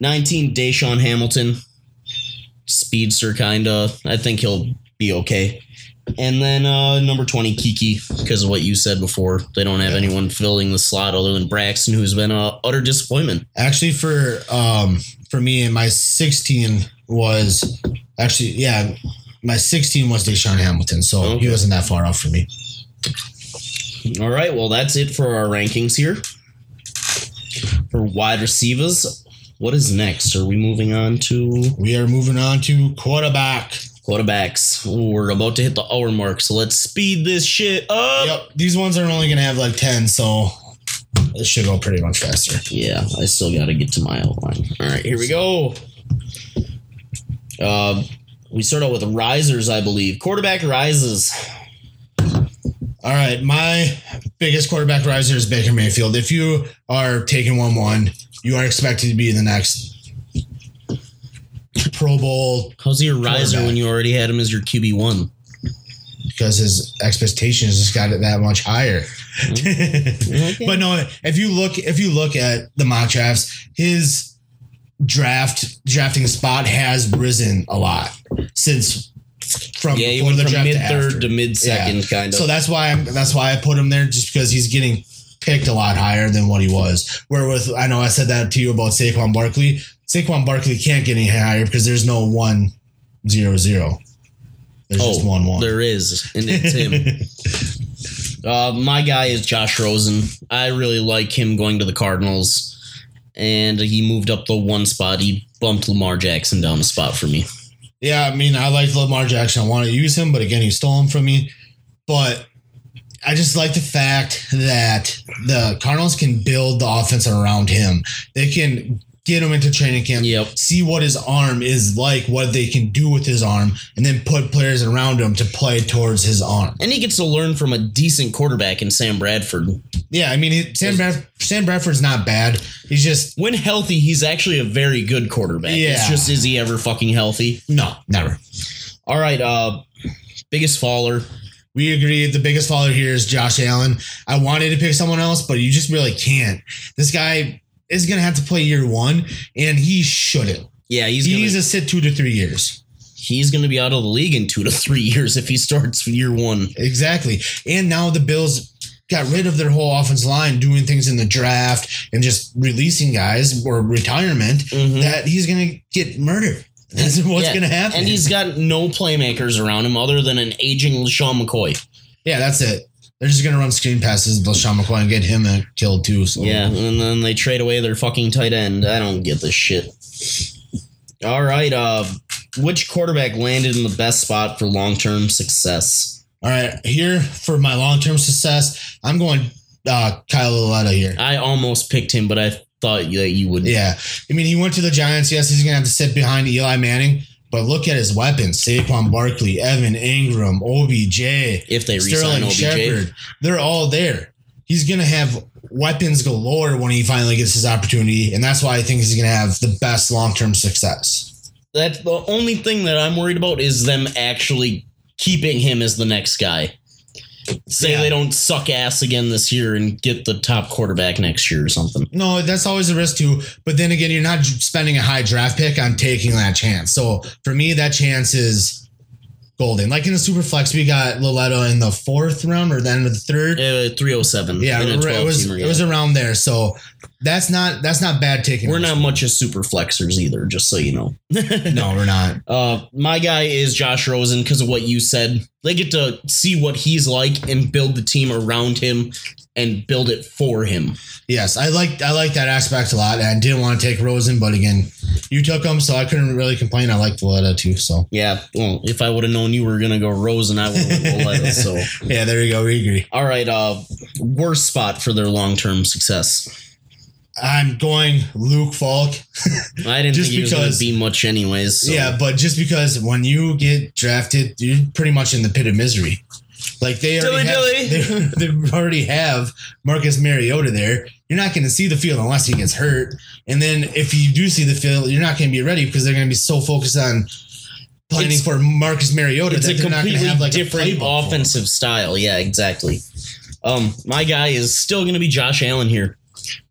Speaker 2: 19, DaeSean Hamilton. Speedster, kinda. I think he'll be okay. And then uh, number 20, Keke, because of what you said before. They don't have anyone filling the slot other than Braxton, who's been a utter disappointment.
Speaker 3: Actually, for um for me, my 16 was actually yeah, my 16 was DaeSean Hamilton. So
Speaker 2: Okay.
Speaker 3: he wasn't that far off for me.
Speaker 2: All right, well, that's it for our rankings here. For wide receivers, what is next? Are we moving on to
Speaker 3: We are moving on to quarterback.
Speaker 2: quarterbacks? Ooh, we're about to hit the hour mark, so let's speed this shit up.
Speaker 3: Yep. These ones are only going to have like 10, so it should go pretty much faster.
Speaker 2: Yeah, I still got to get to my outline. All right, here we go. Uh, we start out with risers, I believe. Quarterback rises.
Speaker 3: All right, my biggest quarterback riser is Baker Mayfield. If you are taking one one, you are expected to be the next Pro Bowl
Speaker 2: How's your riser when you already had him as your QB one?
Speaker 3: because his expectations just got it that much higher. Mm-hmm. but no, if you look if you look at the mock drafts, his draft drafting spot has risen a lot since from
Speaker 2: Yeah, he
Speaker 3: before
Speaker 2: went
Speaker 3: the
Speaker 2: from
Speaker 3: draft
Speaker 2: mid third
Speaker 3: after.
Speaker 2: to mid second, kind of.
Speaker 3: So that's why I'm that's why I put him there just because he's getting picked a lot higher than what he was. Where with I know I said that to you about Saquon Barkley. Saquon Barkley can't get any higher because there's no one zero zero. There's just one one.
Speaker 2: Oh, There is, and it's him. uh, my guy is Josh Rosen. I really like him going to the Cardinals, and he moved up the one spot. He bumped Lamar Jackson down a spot for me.
Speaker 3: Yeah, I mean, I like Lamar Jackson. I want to use him, but again, he stole him from me. But I just like the fact that the Cardinals can build the offense around him. They can get him into training camp,
Speaker 2: Yep.
Speaker 3: see what his arm is like, what they can do with his arm, and then put players around him to play towards his arm.
Speaker 2: And he gets to learn from a decent quarterback in Sam Bradford.
Speaker 3: Yeah, I mean, he, Sam, Brad, Sam Bradford's not bad. He's just,
Speaker 2: When healthy, he's actually a very good quarterback.
Speaker 3: Yeah.
Speaker 2: It's just is he ever fucking healthy?
Speaker 3: no, never.
Speaker 2: All right, uh, biggest faller.
Speaker 3: We agree the biggest faller here is Josh Allen. I wanted to pick someone else, but you just really can't. This guy is going to have to play year one, and he shouldn't.
Speaker 2: Yeah, he's
Speaker 3: he
Speaker 2: gonna,
Speaker 3: needs to sit two to three years.
Speaker 2: he's going to be out of the league in two to three years if he starts year one.
Speaker 3: Exactly. And now the Bills got rid of their whole offense line, doing things in the draft and just releasing guys or retirement
Speaker 2: Mhm.
Speaker 3: that he's going to get murdered. That's what's
Speaker 2: Yeah,
Speaker 3: going to happen.
Speaker 2: And he's got no playmakers around him other than an aging LeSean McCoy.
Speaker 3: yeah, that's it. They're just going to run screen passes to LeSean McCoy and get him killed too. So
Speaker 2: Yeah, and then they trade away their fucking tight end. I don't get this shit. All right, uh, which quarterback landed in the best spot for long term success?
Speaker 3: All right, here for my long term success, I'm going uh, Kyle Lauletta here.
Speaker 2: I almost picked him, but I thought that you would.
Speaker 3: Yeah, I mean, he went to the Giants. Yes, he's gonna have to sit behind Eli Manning, but look at his weapons: Saquon Barkley, Evan Engram, OBJ,
Speaker 2: If they
Speaker 3: Sterling
Speaker 2: OBJ,
Speaker 3: Shepard. They're all there. He's gonna have weapons galore when he finally gets his opportunity, and that's why I think he's gonna have the best long term success.
Speaker 2: that's the only thing that I'm worried about is them actually keeping him as the next guy. Say
Speaker 3: Yeah.
Speaker 2: they don't suck ass again this year and get the top quarterback next year or something.
Speaker 3: No, that's always a risk too. But then again, you're not spending a high draft pick on taking that chance. So for me, that chance is golden. Like in the super flex, we got Lauletta in the fourth round or the end of the third.
Speaker 2: Uh, 307.
Speaker 3: Yeah, it was
Speaker 2: teamer,
Speaker 3: it was around there. So that's not that's not bad taking.
Speaker 2: We're not much of super flexers either, just so you know.
Speaker 3: No, we're not.
Speaker 2: Uh, my guy is Josh Rosen because of what you said. They get to see what he's like and build the team around him and build it for him.
Speaker 3: Yes, I like I like that aspect a lot. And I didn't want to take Rosen, but again, you took him, so I couldn't really complain. I liked Lauletta too. So
Speaker 2: Yeah, well, if I would have known you were gonna go Rosen, I would have Lauletta. So,
Speaker 3: yeah, there you go. We agree.
Speaker 2: all right. Uh, worst spot for their long term success.
Speaker 3: I'm going Luke Falk.
Speaker 2: I didn't
Speaker 3: Just
Speaker 2: think he was
Speaker 3: because-
Speaker 2: be much anyways. so-
Speaker 3: Yeah, but just because when you get drafted, you're pretty much in the pit of misery. Like they already,
Speaker 2: Dilly
Speaker 3: have, they, they already have Marcus Mariota there. You're not going to see the field unless he gets hurt. And then if you do see the field, you're not going to be ready because they're going to be so focused on planning
Speaker 2: It's-
Speaker 3: for Marcus Mariota
Speaker 2: it's
Speaker 3: that
Speaker 2: a
Speaker 3: they're not going to
Speaker 2: completely
Speaker 3: have like
Speaker 2: different offensive style. Yeah, exactly. Um, my guy is still going to be Josh Allen here.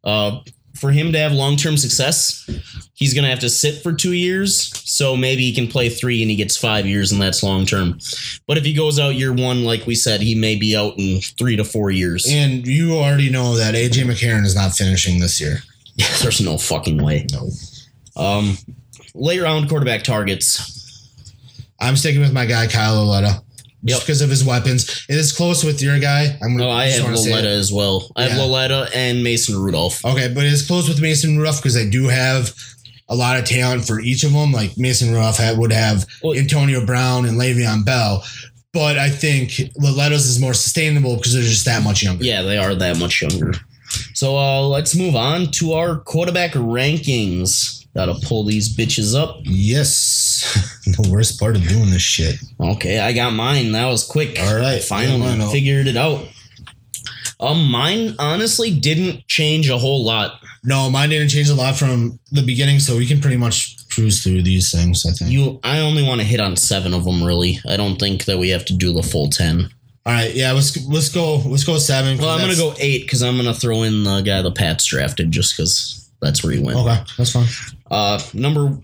Speaker 2: Uh, for him to have long term success, he's going to have to sit for two years. So maybe he can play three and he gets five years, and that's long term. But if he goes out year one, like we said, he may be out in three to four years.
Speaker 3: And you already know that AJ McCarron is not finishing this year.
Speaker 2: There's no fucking way.
Speaker 3: No.
Speaker 2: Um, late round quarterback targets.
Speaker 3: I'm sticking with my guy Kyle
Speaker 2: Lauletta.
Speaker 3: Just because of his weapons. It is close with your guy. I'm gonna,
Speaker 2: Oh, I have
Speaker 3: wanna say it.
Speaker 2: Lauletta as well. I have
Speaker 3: Yeah.
Speaker 2: Lauletta and Mason Rudolph.
Speaker 3: Okay, but it's close with Mason Rudolph because I do have a lot of talent for each of them. Like Mason Rudolph had, would have
Speaker 2: Well-
Speaker 3: Antonio Brown and Le'Veon Bell, but I think Lauletta's is more sustainable because they're just that much younger.
Speaker 2: Yeah, they are that much younger. So uh, let's move on to our quarterback rankings. Gotta pull these bitches up.
Speaker 3: Yes, the worst part of doing this shit.
Speaker 2: Okay, I got mine. That was quick.
Speaker 3: All right,
Speaker 2: finally figured it out. Um, mine honestly didn't change a whole lot.
Speaker 3: No, mine didn't change a lot from the beginning, so we can pretty much cruise through these things. I think.
Speaker 2: You, I only want to hit on seven of them. Really, I don't think that we have to do the full ten.
Speaker 3: All right, yeah, let's let's go let's go seven.
Speaker 2: Well, I'm gonna go eight because I'm gonna throw in the guy the Pats drafted just because that's where he went.
Speaker 3: Okay, that's fine.
Speaker 2: Uh, number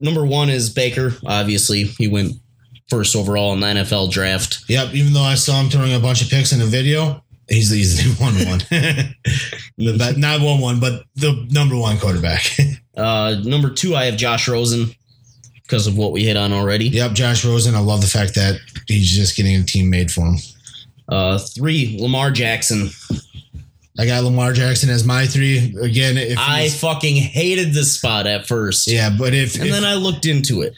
Speaker 2: number one is Baker. Obviously, he went first overall in the NFL draft.
Speaker 3: Yep. Even though I saw him throwing a bunch of picks in the video, he's the easily one one. the not one one, but the number one quarterback.
Speaker 2: Uh, number two, I have Josh Rosen because of what we hit on already.
Speaker 3: yep, Josh Rosen. I love the fact that he's just getting a team made for him.
Speaker 2: Uh, three, Lamar Jackson.
Speaker 3: I got Lamar Jackson as my three again. If
Speaker 2: I fucking hated this spot at first.
Speaker 3: yeah, but if
Speaker 2: And
Speaker 3: if,
Speaker 2: then I looked into it.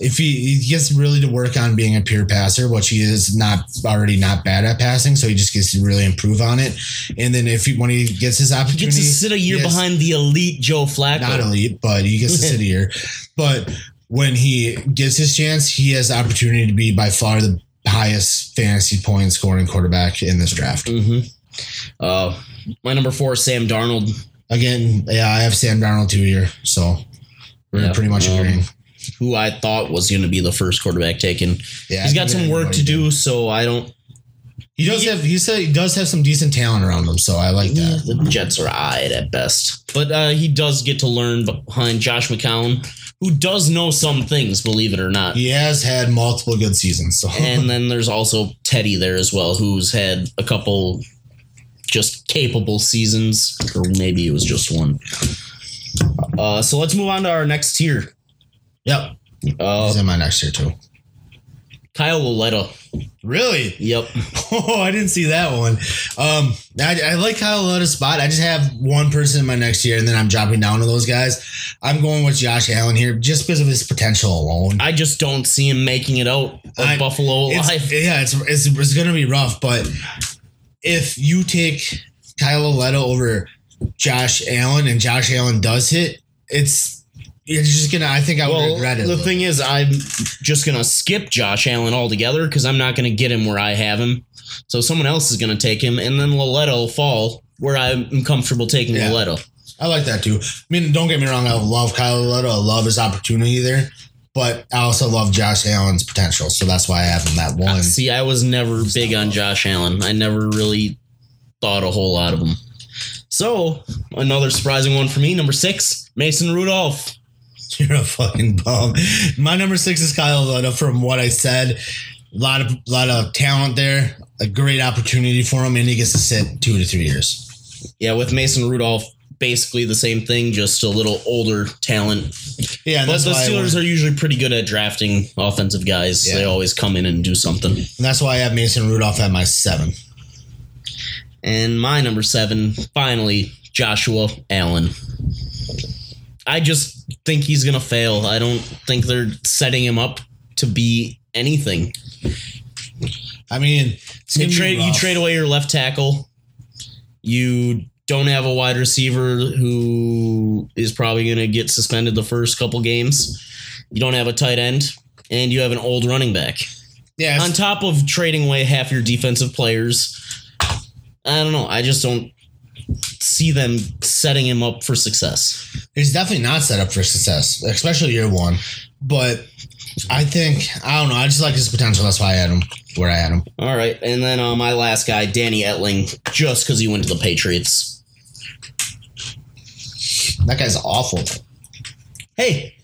Speaker 3: if he, he gets really to work on being a pure passer, which he is not already not bad at passing, so he just gets to really improve on it. And then if he when he gets his
Speaker 2: He
Speaker 3: opportunity,
Speaker 2: gets to sit a year
Speaker 3: he
Speaker 2: behind the elite Joe Flacco.
Speaker 3: not elite, but he gets to sit here. But when he gets his chance, he has the opportunity to be by far the highest fantasy point scoring quarterback in this draft.
Speaker 2: hmm Uh, my number four, Sam Darnold.
Speaker 3: Again, yeah, I have Sam Darnold too here, so we're
Speaker 2: Yeah,
Speaker 3: pretty much
Speaker 2: um,
Speaker 3: agreeing.
Speaker 2: who I thought was going to be the first quarterback taken.
Speaker 3: Yeah,
Speaker 2: he's got some work to do, so I don't.
Speaker 3: He does have. He said he does have some decent talent around him, so I like that.
Speaker 2: The Jets are eyed at best, but uh, he does get to learn behind Josh McCown, who does know some things, believe it or not.
Speaker 3: He has had multiple good seasons. So
Speaker 2: and then there's also Teddy there as well, who's had a couple just capable seasons, or maybe it was just one. Uh, so let's move on to our next tier.
Speaker 3: yep,
Speaker 2: Uh,
Speaker 3: he's in my next year too.
Speaker 2: Kyle Lauletta.
Speaker 3: Really?
Speaker 2: Yep.
Speaker 3: Oh, I didn't see that one. Um, I, I like Kyle Lauletta's spot. I just have one person in my next year, and then I'm dropping down to those guys. I'm going with Josh Allen here just because of his potential alone.
Speaker 2: I just don't see him making it out of
Speaker 3: I-
Speaker 2: Buffalo
Speaker 3: It's,
Speaker 2: alive.
Speaker 3: yeah, it's, it's it's gonna be rough, but if you take Kyle Lauletta over Josh Allen and Josh Allen does hit, it's you're just gonna. I think I would
Speaker 2: Well,
Speaker 3: regret it.
Speaker 2: the thing is, I'm just gonna skip Josh Allen altogether because I'm not gonna get him where I have him. So someone else is gonna take him, and then Lauletta will fall where I'm comfortable taking
Speaker 3: Yeah. I like that too. I mean, don't get me wrong. I love Kyle Lauletta. I love his opportunity there, but I also love Josh Allen's potential. So that's why I have him that one.
Speaker 2: See, I was never big on Josh Allen. I never really thought a whole lot of him. So another surprising one for me, number six, Mason Rudolph.
Speaker 3: You're a fucking bum. My number six is Kyle Lauletta. From what I said, a lot of lot of talent there. A great opportunity for him, and he gets to sit two to three years.
Speaker 2: Yeah, with Mason Rudolph, basically the same thing, just a little older talent.
Speaker 3: Yeah,
Speaker 2: But the Steelers are usually pretty good at drafting offensive guys.
Speaker 3: Yeah.
Speaker 2: They always come in and do something.
Speaker 3: and that's why I have Mason Rudolph at my seven.
Speaker 2: And my number seven, finally, Joshua Allen. I just think he's gonna fail. I don't think they're setting him up to be anything.
Speaker 3: I mean, it's
Speaker 2: You trade you trade away your left tackle. You don't have a wide receiver who is probably going to get suspended the first couple games. You don't have a tight end, and you have an old running back.
Speaker 3: Yeah,
Speaker 2: On top of trading away half your defensive players, I don't know. I just don't see them setting him up for success.
Speaker 3: he's definitely not set up for success, especially year one. But I think I don't know. I just like his potential. That's why I had him where I had him.
Speaker 2: All right, and then uh, my last guy, Danny Etling, just because he went to the Patriots.
Speaker 3: That guy's awful.
Speaker 2: Hey,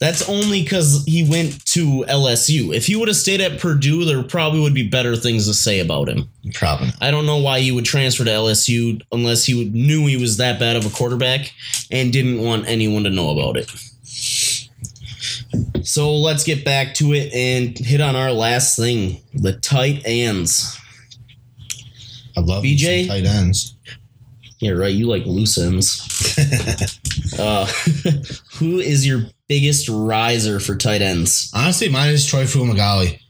Speaker 2: that's only because he went to LSU. If he would have stayed at Purdue, there probably would be better things to say about him.
Speaker 3: Probably.
Speaker 2: I don't know why he would transfer to LSU unless he knew he was that bad of a quarterback and didn't want anyone to know about it. So let's get back to it and hit on our last thing the tight ends.
Speaker 3: I love
Speaker 2: BJ?
Speaker 3: tight ends.
Speaker 2: Yeah, right. You like loose ends. uh, who is your biggest riser for tight ends?
Speaker 3: Honestly, mine is Troy Fumagalli.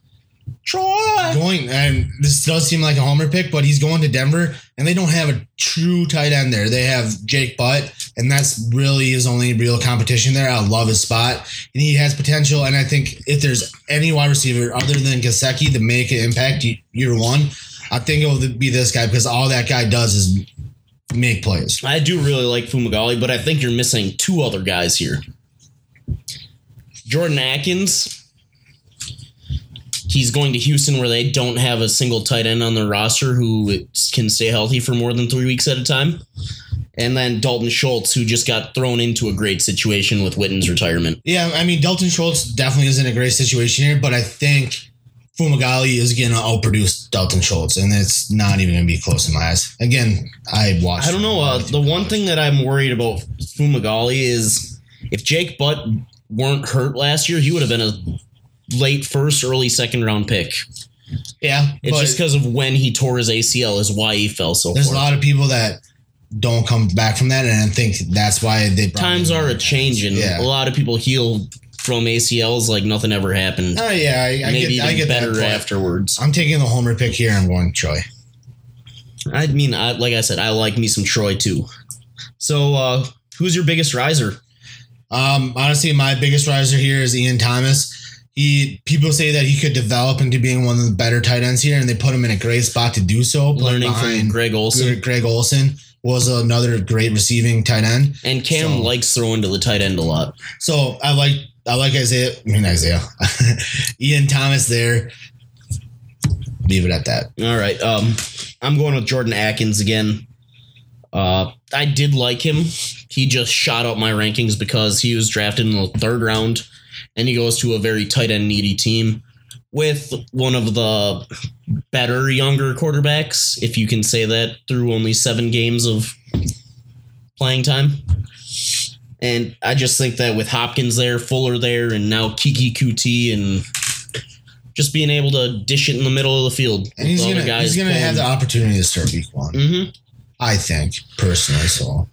Speaker 2: Troy.
Speaker 3: Going and this does seem like a homer pick, but he's going to Denver, and they don't have a true tight end there. They have Jake Butt, and that's really his only real competition there. I love his spot, and he has potential. And I think if there's any wide receiver other than Gesicki to make an impact year one, I think it will be this guy because all that guy does is make plays.
Speaker 2: I do really like Fumagalli, but I think you're missing two other guys here. Jordan Akins. He's going to Houston where they don't have a single tight end on their roster who can stay healthy for more than three weeks at a time. And then Dalton Schultz, who just got thrown into a great situation with Witten's retirement.
Speaker 3: Yeah, I mean Dalton Schultz definitely is in a great situation here, but I think Fumagalli is going to outproduce Dalton Schultz, and it's not even going to be close in my eyes. Again, I watched.
Speaker 2: I don't know. Uh, the one thing that I'm worried about Fumagalli is if Jake Butt weren't hurt last year, he would have been a late first, early second round pick.
Speaker 3: yeah,
Speaker 2: It's just because of when he tore his ACL is why he fell so
Speaker 3: there's a lot of people that don't come back from that, and I think that's why they
Speaker 2: Times are a changing.
Speaker 3: Yeah.
Speaker 2: A lot of people heal from ACLs like nothing ever happened.
Speaker 3: Oh yeah, I, I
Speaker 2: Maybe
Speaker 3: get, I get
Speaker 2: better afterwards.
Speaker 3: I'm taking the homer pick here. I'm going Troy.
Speaker 2: I mean, I, like I said, I like me some Troy too. So, uh, who's your biggest riser?
Speaker 3: Um, honestly, my biggest riser here is Ian Thomas. He people say that he could develop into being one of the better tight ends here, and they put him in a great spot to do so.
Speaker 2: Learning from Greg Olsen.
Speaker 3: Greg Olsen was another great receiving tight end.
Speaker 2: And Cam
Speaker 3: So-
Speaker 2: likes throwing to the tight end a lot.
Speaker 3: So I like I like Isaiah. I mean Isaiah. Ian Thomas there. Leave it at that.
Speaker 2: All right. Um, I'm going with Jordan Akins again. Uh, I did like him. He just shot up my rankings because he was drafted in the third round, and he goes to a very tight end needy team with one of the better younger quarterbacks, if you can say that, through only seven games of playing time. And I just think that with Hopkins there, Fuller there, and now Keke Coutee and just being able to dish it in the middle of the field.
Speaker 3: And he's gonna he's gonna have the opportunity to start week one.
Speaker 2: Mm-hmm.
Speaker 3: I think personally. So,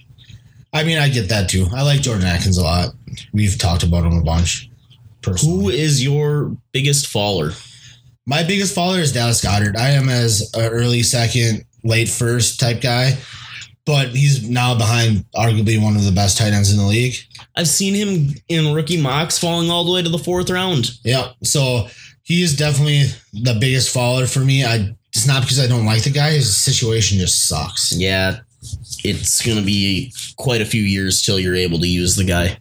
Speaker 3: I mean, I get that too. I like Jordan Akins a lot. We've talked about him a bunch. Personally.
Speaker 2: Who is your biggest faller?
Speaker 3: My biggest faller is Dallas Goedert. I am as an early second, late first type guy, but he's now behind arguably one of the best tight ends in the league.
Speaker 2: I've seen him in rookie mocks falling all the way to the fourth round.
Speaker 3: Yeah, so he is definitely the biggest faller for me. I it's not because I don't like the guy; his situation just sucks.
Speaker 2: Yeah, it's gonna be quite a few years till you're able to use the guy.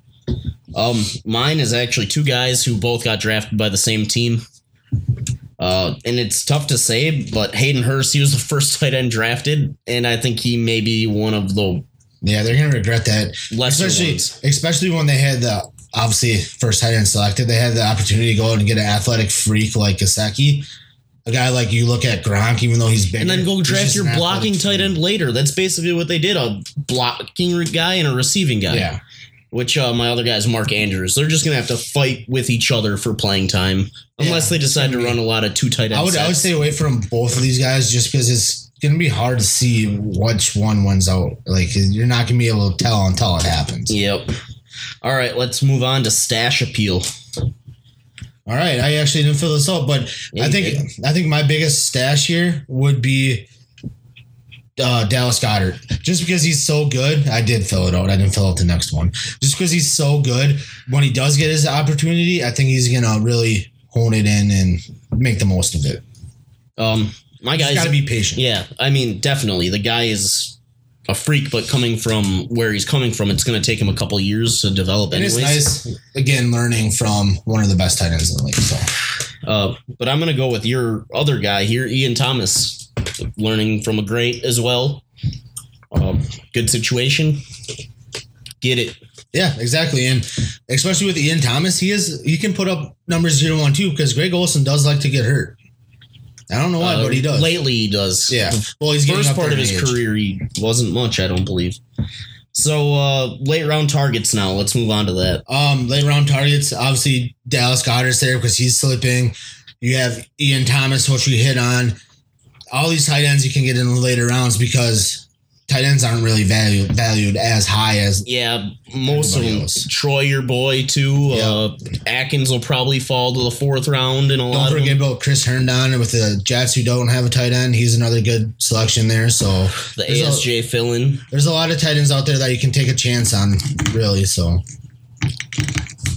Speaker 2: Um, mine is actually two guys who both got drafted by the same team. Uh, and it's tough to say, but Hayden Hurst, he was the first tight end drafted, and I think he may be one of the
Speaker 3: Yeah, they're gonna regret that, especially
Speaker 2: ones.
Speaker 3: especially when they had the obviously first tight end selected. They had the opportunity to go out and get an athletic freak like Gesicki. A guy like you look at Gronk, even though he's bigger,
Speaker 2: And then go draft your blocking tight end later. That's basically what they did a blocking guy and a receiving guy.
Speaker 3: Yeah,
Speaker 2: which uh, my other guy is Mark Andrews. They're just gonna have to fight with each other for playing time, unless
Speaker 3: Yeah,
Speaker 2: they decide to
Speaker 3: gonna
Speaker 2: run a lot of two tight ends.
Speaker 3: I would I would stay away from both of these guys just because it's gonna be hard to see which one wins out. Like you're not gonna be able to tell until it happens.
Speaker 2: Yep. All right, let's move on to stash appeal.
Speaker 3: All right, I actually didn't fill this out, but
Speaker 2: Yeah,
Speaker 3: I think I think my biggest stash here would be uh, Dallas Goedert. Just because he's so good, I did fill it out. I didn't fill out the next one. Just because he's so good, when he does get his opportunity, I think he's gonna really hone it in and make the most of it.
Speaker 2: Um, my guy's
Speaker 3: got to be patient.
Speaker 2: yeah. I mean, definitely the guy is a freak, but coming from where he's coming from, it's going to take him a couple years to develop. Anyways,
Speaker 3: it's nice, again, learning from one of the best tight ends in the league. So
Speaker 2: Uh, but I'm going to go with your other guy here, Ian Thomas, learning from a great as well. Um, good situation. Get it.
Speaker 3: yeah, exactly. And especially with Ian Thomas, he is he can put up numbers zero one two because Greg Olsen does like to get hurt. I don't know why,
Speaker 2: Uh,
Speaker 3: but he does.
Speaker 2: Lately, he does.
Speaker 3: Yeah. Well, he's
Speaker 2: First
Speaker 3: up
Speaker 2: part of his
Speaker 3: age.
Speaker 2: career, he wasn't much, I don't believe. So, uh, late round targets now. Let's move on to that.
Speaker 3: Um, late round targets, obviously Dallas Goedert's there because he's slipping. You have Ian Thomas, which we hit on. All these tight ends you can get in the later rounds because tight ends aren't really valued valued as high as
Speaker 2: Yeah, most of them.
Speaker 3: else.
Speaker 2: Troy, your boy, too. Uh, Akins will probably fall to the fourth round in a
Speaker 3: Don't
Speaker 2: lot of
Speaker 3: forget about Chris Herndon with the Jets who don't have a tight end. He's another good selection there. So
Speaker 2: The
Speaker 3: a-
Speaker 2: ASJ fill in.
Speaker 3: there's a lot of tight ends out there that you can take a chance on, really. So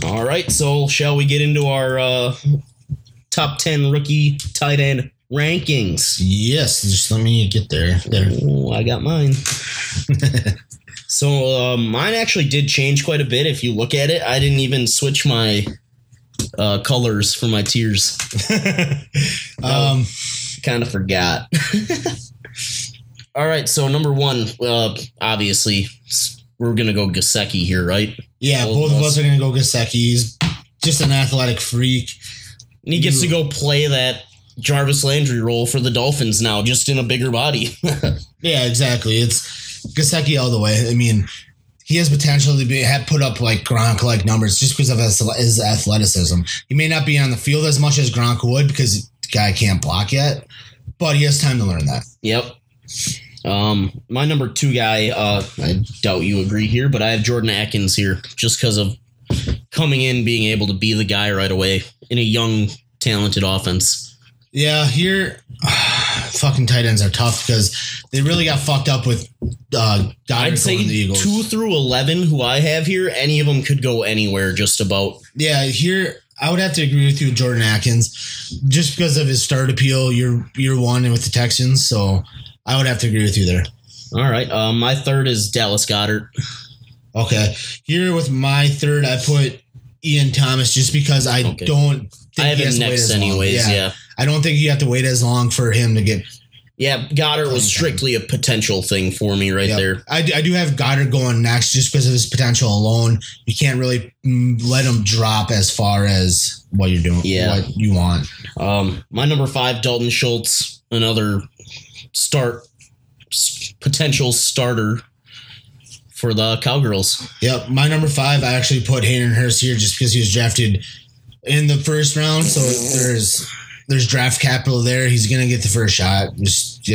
Speaker 2: All right, so shall we get into our uh, top 10 rookie tight end rankings?
Speaker 3: yes, just let me get there. There.
Speaker 2: Oh, I got mine. so uh, mine actually did change quite a bit. If you look at it, I didn't even switch my uh, colors for my tiers.
Speaker 3: Um,
Speaker 2: Kind of forgot. All right, so number one, uh, obviously, we're gonna go Gesicki here, right?
Speaker 3: yeah,
Speaker 2: Both
Speaker 3: both
Speaker 2: of
Speaker 3: of
Speaker 2: us.
Speaker 3: us are gonna go Gesicki. He's just an athletic freak.
Speaker 2: And he gets to go play that Jarvis Landry role for the Dolphins now, just in a bigger body.
Speaker 3: Yeah, exactly. It's Gesicki all the way. I mean, he has potential to be have put up like Gronk like numbers just because of his, his athleticism. He may not be on the field as much as Gronk would because the guy can't block yet, but he has time to learn that.
Speaker 2: Yep. Um, my number two guy, uh, I doubt you agree here, but I have Jordan Akins here just because of coming in, being able to be the guy right away in a young, talented offense.
Speaker 3: Yeah, here, fucking tight ends are tough because they really got fucked up with uh, Goedert
Speaker 2: I'd say
Speaker 3: the Eagles.
Speaker 2: two through eleven, who I have here, any of them could go anywhere. Just about.
Speaker 3: Yeah, here I would have to agree with you, Jordan Akins, just because of his start appeal year year one and with the Texans. So I would have to agree with you there.
Speaker 2: All right. Um, my third is Dallas Goedert.
Speaker 3: Okay. Here with my third, I put Ian Thomas just because I
Speaker 2: Okay.
Speaker 3: don't. Think
Speaker 2: I have him next
Speaker 3: as long.
Speaker 2: anyways. Yeah.
Speaker 3: I don't think you have to wait as long for him to get.
Speaker 2: yeah, Goedert was strictly a potential thing for me right
Speaker 3: Yep.
Speaker 2: there.
Speaker 3: I, do- I do have Goedert going next just because of his potential alone. You can't really mm, let him drop as far as what you're doing.
Speaker 2: Yeah.
Speaker 3: what you want.
Speaker 2: Um, my number five, Dalton Schultz, another start potential starter for the Cowgirls.
Speaker 3: Yep, my number five. I actually put Hayden Hurst here just because he was drafted in the first round. So there's there's draft capital there. He's gonna get the first shot. Just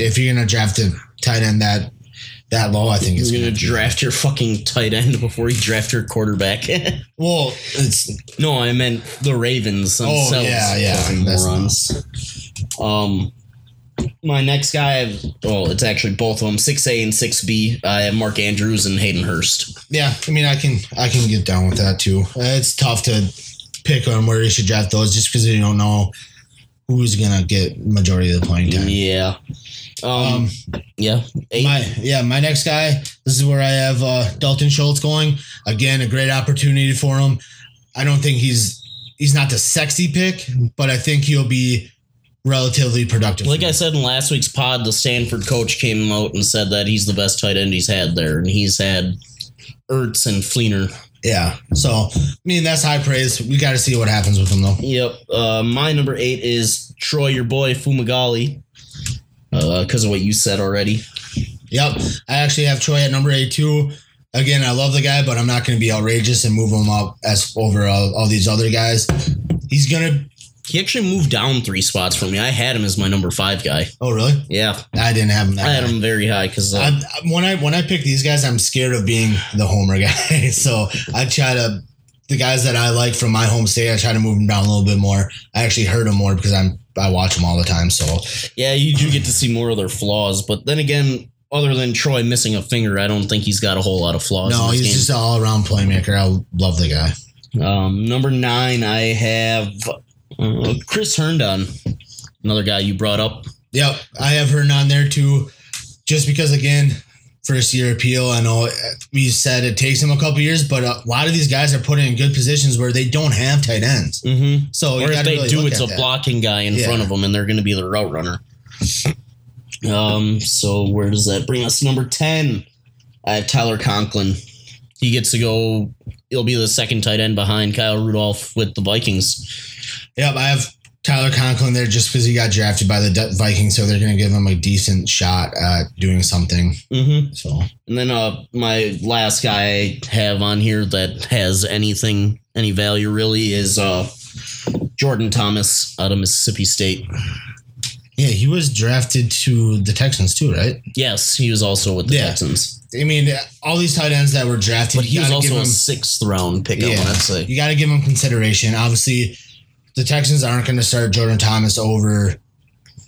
Speaker 3: if you're gonna draft a tight end that that low, I think it's
Speaker 2: gonna
Speaker 3: gonna.
Speaker 2: draft your fucking tight end before you draft your quarterback.
Speaker 3: Well, it's
Speaker 2: no, I meant the Ravens
Speaker 3: Oh,
Speaker 2: themselves.
Speaker 3: yeah, yeah, that's-
Speaker 2: morons. Um, my next guy, I've, well, it's actually both of them, six A and six B. I have Mark Andrews and Hayden Hurst.
Speaker 3: yeah. I mean, I can I can get down with that too. Uh, It's tough to pick on where you should draft those just because you don't know who's gonna get majority of the playing time.
Speaker 2: Yeah. Um,
Speaker 3: Um,
Speaker 2: yeah. Eight.
Speaker 3: My yeah, my next guy. This is where I have uh, Dalton Schultz going. Again, a great opportunity for him. I don't think he's he's not the sexy pick, but I think he'll be relatively productive.
Speaker 2: Like I said in last week's pod, the Stanford coach came out and said that he's the best tight end he's had there, and he's had Ertz and Fleener.
Speaker 3: Yeah. So I mean, that's high praise. We got to see what happens with him though.
Speaker 2: Yep. Uh, my number eight is Troy, your boy Fumagalli, because of what you said already.
Speaker 3: Yep. I actually have Troy at number eight too. Again, I love the guy, but I'm not going to be outrageous and move him up as over all, all these other guys. He's gonna.
Speaker 2: He actually moved down three spots for me. I had him as my number five guy.
Speaker 3: Oh, really?
Speaker 2: Yeah,
Speaker 3: I didn't have him. That
Speaker 2: I had
Speaker 3: high.
Speaker 2: him very high because uh,
Speaker 3: when I when I pick these guys, I'm scared of being the homer guy. so I try to the guys that I like from my home state. I try to move them down a little bit more. I actually hurt them more because I'm I watch them all the time. So
Speaker 2: yeah, you do get to see more of their flaws. But then again, other than Troy missing a finger, I don't think he's got a whole lot of flaws.
Speaker 3: no, he's
Speaker 2: game.
Speaker 3: just an all around playmaker. I love the guy.
Speaker 2: Um, number nine, I have uh, Chris Herndon, another guy you brought up.
Speaker 3: Yep, I have Herndon on there too, just because again. First year appeal. I know we said it takes him a couple years, but a lot of these guys are put in good positions where they don't have tight ends.
Speaker 2: Mm-hmm.
Speaker 3: So
Speaker 2: or if they
Speaker 3: really
Speaker 2: do, it's a
Speaker 3: that.
Speaker 2: blocking guy in
Speaker 3: Yeah.
Speaker 2: front of them, and they're going to be the route runner. Um, so where does that bring us? Number ten, I have Tyler Conklin. He gets to go. He'll be the second tight end behind Kyle Rudolph with the Vikings.
Speaker 3: Yep, I have Tyler Conklin there just because he got drafted by the Vikings, so they're going to give him a decent shot at doing something.
Speaker 2: Mm-hmm.
Speaker 3: So
Speaker 2: And then uh, my last guy I have on here that has anything, any value really is uh, Jordan Thomas out of Mississippi State.
Speaker 3: yeah, he was drafted to the Texans too, right?
Speaker 2: Yes, he was also with the
Speaker 3: Yeah.
Speaker 2: Texans,
Speaker 3: I mean, all these tight ends that were drafted,
Speaker 2: but he was also
Speaker 3: give
Speaker 2: a sixth round pick. I
Speaker 3: Yeah.
Speaker 2: to say.
Speaker 3: you got to give him consideration. Obviously, the Texans aren't going to start Jordan Thomas over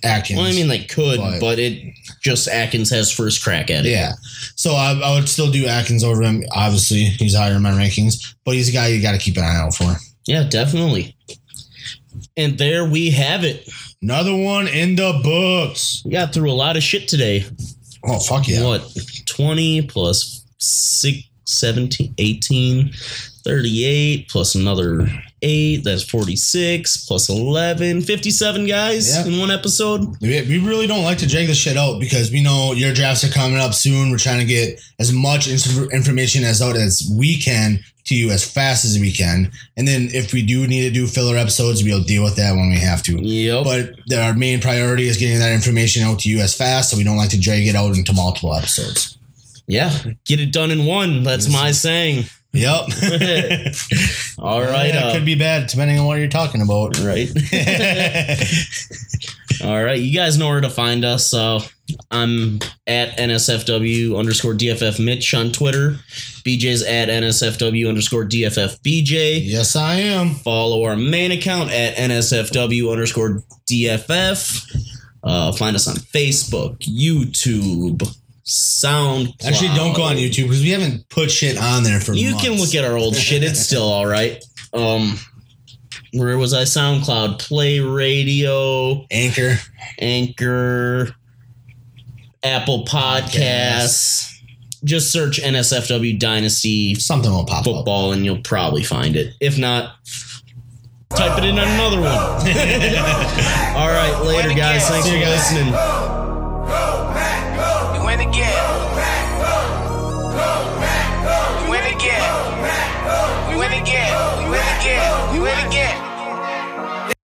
Speaker 3: Akins.
Speaker 2: Well, I mean, they could,
Speaker 3: But-
Speaker 2: but, it just Akins has first crack at it.
Speaker 3: yeah. So I, I would still do Akins over him. Obviously, he's higher in my rankings, but he's a guy you got to keep an eye out for.
Speaker 2: yeah, definitely. And there we have it.
Speaker 3: Another one in the books.
Speaker 2: We got through a lot of shit today.
Speaker 3: Oh fuck yeah!
Speaker 2: What? 20 plus 6, 17, 18, 38 plus another 8. That's 46 plus 11, 57 guys
Speaker 3: Yeah.
Speaker 2: in one episode.
Speaker 3: We we really don't like to drag this shit out because we know your drafts are coming up soon. We're trying to get as much information as out as we can to you as fast as we can. And then if we do need to do filler episodes, we'll deal with that when we have to.
Speaker 2: Yep.
Speaker 3: But our main priority is getting that information out to you as fast, so we don't like to drag it out into multiple episodes.
Speaker 2: yeah. Get it done in one. That's my saying.
Speaker 3: Yep.
Speaker 2: All right.
Speaker 3: Yeah, it
Speaker 2: uh,
Speaker 3: could be bad depending on what you're talking about.
Speaker 2: right. All right, you guys know where to find us. Uh, I'm at NSFW underscore DFF Mitch on Twitter. BJ's at NSFW underscore DFF BJ.
Speaker 3: yes, I am.
Speaker 2: Follow our main account at NSFW underscore DFF. Uh, find us on Facebook, YouTube, Sound.
Speaker 3: Actually, don't go on YouTube because we haven't put shit on there for
Speaker 2: You
Speaker 3: months.
Speaker 2: can look at our old shit. It's still all right. Um, where was I? SoundCloud, Play Radio.
Speaker 3: Anchor.
Speaker 2: Anchor, Apple Podcasts, just search NSFW Dynasty
Speaker 3: Something will pop up.
Speaker 2: football and you'll probably find it. If not, type it in on another one. All right, later, guys. Thanks for listening.